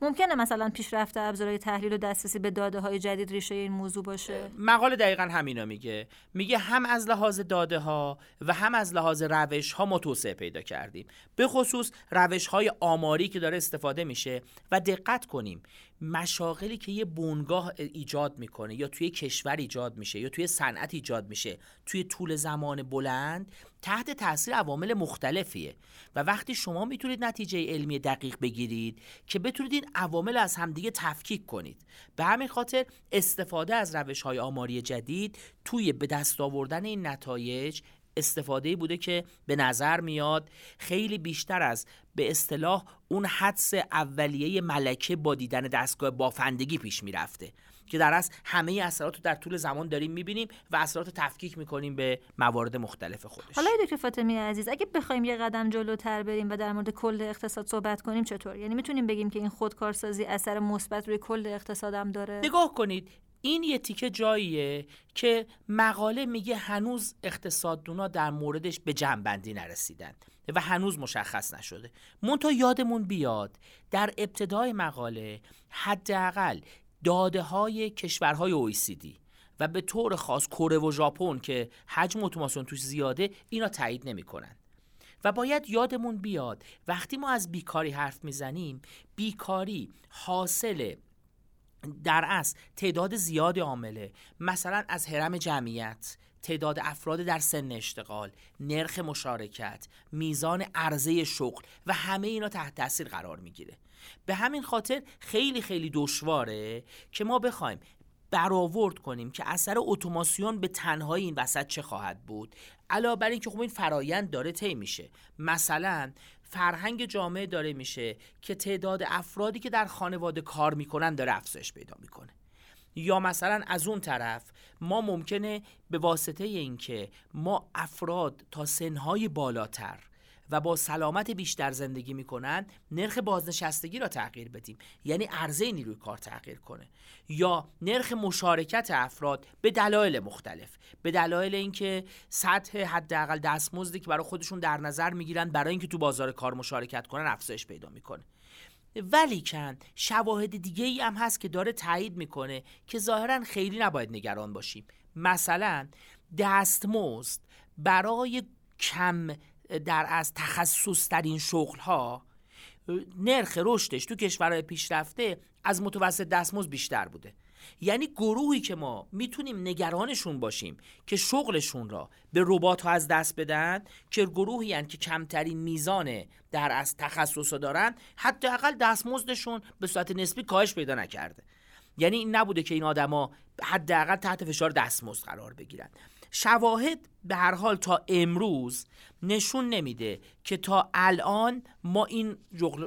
ممکنه مثلا پیشرفت ابزارهای تحلیل و دسترسی به داده های جدید ریشه این موضوع باشه؟ مقاله دقیقا همینا میگه. میگه هم از لحاظ داده ها و هم از لحاظ روش ها ما توسعه پیدا کردیم. به خصوص روش های آماری که داره استفاده میشه و دقت کنیم. مشاغلی که یه بنگاه ایجاد می‌کنه یا توی کشور ایجاد میشه یا توی صنعت ایجاد میشه توی طول زمان بلند تحت تاثیر عوامل مختلفیه. و وقتی شما می‌تونید نتیجه علمی دقیق بگیرید که بتونید این عوامل از همدیگه تفکیک کنید. به همین خاطر استفاده از روش های آماری جدید توی به دست آوردن این نتایج استفاده بوده که به نظر میاد خیلی بیشتر از به اصطلاح اون حدس اولیه ملکه با دیدن دستگاه بافندگی پیش می‌رفته که در از همه اثرات رو در طول زمان داریم می‌بینیم و اثرات رو تفکیک می‌کنیم به موارد مختلف خودش. حالا دکتر فاطمی عزیز اگه بخوایم یه قدم جلوتر بریم و در مورد کل اقتصاد صحبت کنیم چطور؟ یعنی می‌تونیم بگیم که این خودکارسازی اثر مثبت روی کل اقتصادم داره؟ نگاه کنید این یه تیکه جاییه که مقاله میگه هنوز اقتصاددونا در موردش به جنبندی نرسیدن و هنوز مشخص نشده. منتها یادمون بیاد در ابتدای مقاله حداقل داده های کشورهای OECD و به طور خاص کره و ژاپن که حجم اتوماسیون توش زیاده اینا تایید نمی‌کنن. و باید یادمون بیاد وقتی ما از بیکاری حرف می‌زنیم بیکاری حاصل در اصل تعداد زیاد عامله. مثلا از حرم جمعیت تعداد افراد در سن اشتغال نرخ مشارکت میزان عرضه شغل و همه اینا تحت تاثیر قرار می‌گیره. به همین خاطر خیلی خیلی دشواره که ما بخوایم برآورد کنیم که اثر اتوماسیون به تنهایی این وسط چه خواهد بود. علاوه بر اینکه خب این فرایند داره طی میشه. مثلا فرهنگ جامعه داره میشه که تعداد افرادی که در خانواده کار می‌کنن داره افزایش پیدا می‌کنه. یا مثلا از اون طرف ما ممکنه به واسطه اینکه ما افراد تا سنهای بالاتر و با سلامت بیشتر زندگی می‌کنن نرخ بازنشستگی را تغییر بدیم. یعنی عرضه نیروی کار تغییر کنه. یا نرخ مشارکت افراد به دلایل مختلف. به دلایل اینکه سطح حداقل دستمزدی که برای خودشون در نظر می‌گیرن برای اینکه تو بازار کار مشارکت کنن افزایش پیدا می‌کنه. ولیکن شواهد دیگه ای هم هست که داره تایید می‌کنه که ظاهرا خیلی نباید نگران باشیم. مثلا دستمزد برای کم در از تخصص ترین شغل ها نرخ رشدش تو کشورهای پیشرفته از متوسط دستمزد بیشتر بوده. یعنی گروهی که ما می‌تونیم نگرانشون باشیم که شغلشون را به ربات ها از دست بدن که گروهی هن که کمترین میزان در از تخصص دارن حداقل دستمزدشون به صورت نسبی کاهش پیدا نکرده. یعنی این نبوده که این آدما حداقل تحت فشار دستمزد قرار بگیرن. شواهد به هر حال تا امروز نشون نمیده که تا الان ما این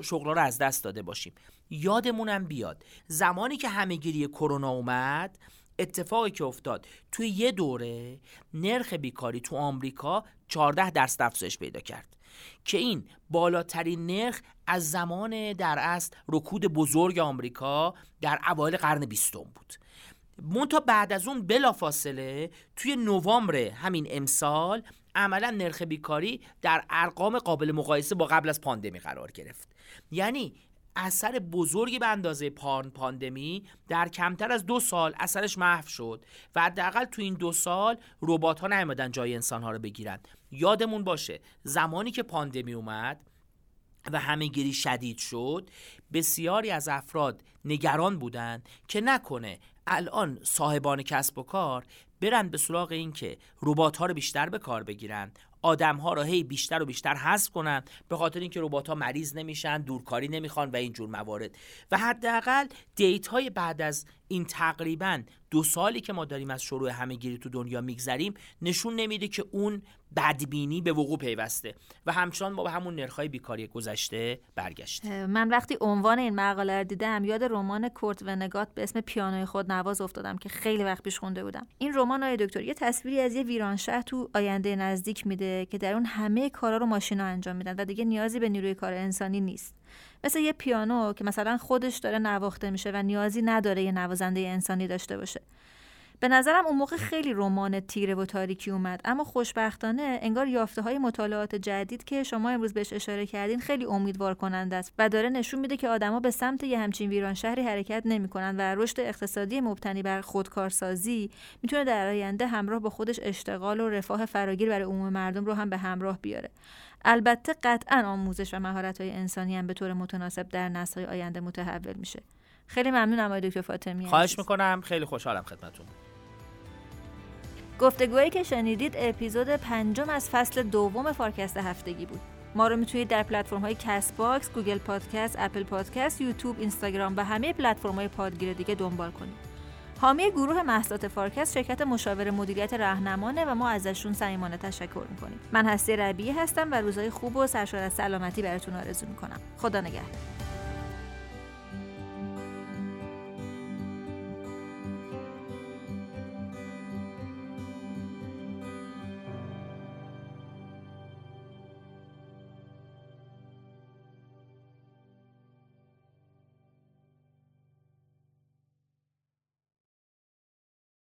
شغل رو از دست داده باشیم. یادمونم بیاد زمانی که همهگیری کرونا اومد اتفاقی که افتاد توی یه دوره نرخ بیکاری تو آمریکا 14 درصد افزایش پیدا کرد. که این بالاترین نرخ از زمان در اصل رکود بزرگ آمریکا در اوایل قرن بیستم بود. مونتا بعد از اون بلافاصله توی نوامبر همین امسال عملا نرخ بیکاری در ارقام قابل مقایسه با قبل از پاندمی قرار گرفت. یعنی اثر بزرگی به اندازه پان پاندمی در کمتر از دو سال اثرش محو شد و حداقل تو این دو سال ربات ها نیومدن جای انسان ها رو بگیرن. یادمون باشه زمانی که پاندمی اومد و همهگیری شدید شد بسیاری از افراد نگران بودند که نکنه الان صاحبان کسب و کار برن به سراغ این که ربات ها رو بیشتر به کار بگیرن. آدم ها رو هی بیشتر و بیشتر حذف کنن به خاطر اینکه ربات ها مریض نمیشن دورکاری نمی‌خوان و اینجور موارد. و حداقل دیت های بعد از این تقریبا دو سالی که ما داریم از شروع همهگیری تو دنیا میگذریم نشون نمیده که اون بدبینی به وقوع پیوسته و همچنان ما به همون نرخهای بیکاری گذشته برگشت. من وقتی عنوان این مقاله رو دیدم یاد رمان کورت ونگات به اسم پیانوی خود نواز افتادم که خیلی وقت پیش خونده بودم. این رمان های دکتر یه تصویری از یه ویران شهر تو آینده نزدیک میده که در اون همه کارا رو ماشینا انجام میدن و دیگه نیازی به نیروی کار انسانی نیست. مثل یه پیانو که مثلا خودش داره نواخته میشه و نیازی نداره یه نوازنده انسانی داشته باشه. به نظرم اون موقع خیلی رمان تیره و تاریکی اومد. اما خوشبختانه انگار یافته های مطالعات جدید که شما امروز بهش اشاره کردین خیلی امیدوار کننده است و داره نشون میده که آدما به سمت یه همچین ویران شهری حرکت نمی‌کنن و رشد اقتصادی مبتنی بر خودکارسازی می‌تونه در آینده همراه با خودش اشتغال و رفاه فراگیر برای عموم مردم رو هم به همراه بیاره. البته قطعا آموزش و مهارت های انسانی هم به طور متناسب در نسل آینده متحول میشه. خیلی ممنونم آقای دکتر فاطمی خواهش می‌کنم. خیلی خوشحالم خدمتتون. گفتگویی که شنیدید اپیزود پنجم از فصل دوم فارکست هفتگی بود. ما رو می‌تونید در پلتفرم های Castbox، Google Podcast، Apple Podcast، یوتیوب، اینستاگرام و همه پلتفرم های پادگیر دیگه دنبال کنید. حامی گروه محصولات فارکست شرکت مشاور مدیریت رهنمانه و ما ازشون صمیمانه تشکر می‌کنیم. من هستی ربیعی هستم و روزهای خوب و سرشار از سلامتی براتون آرزو می‌کنم. خدا نگهدار.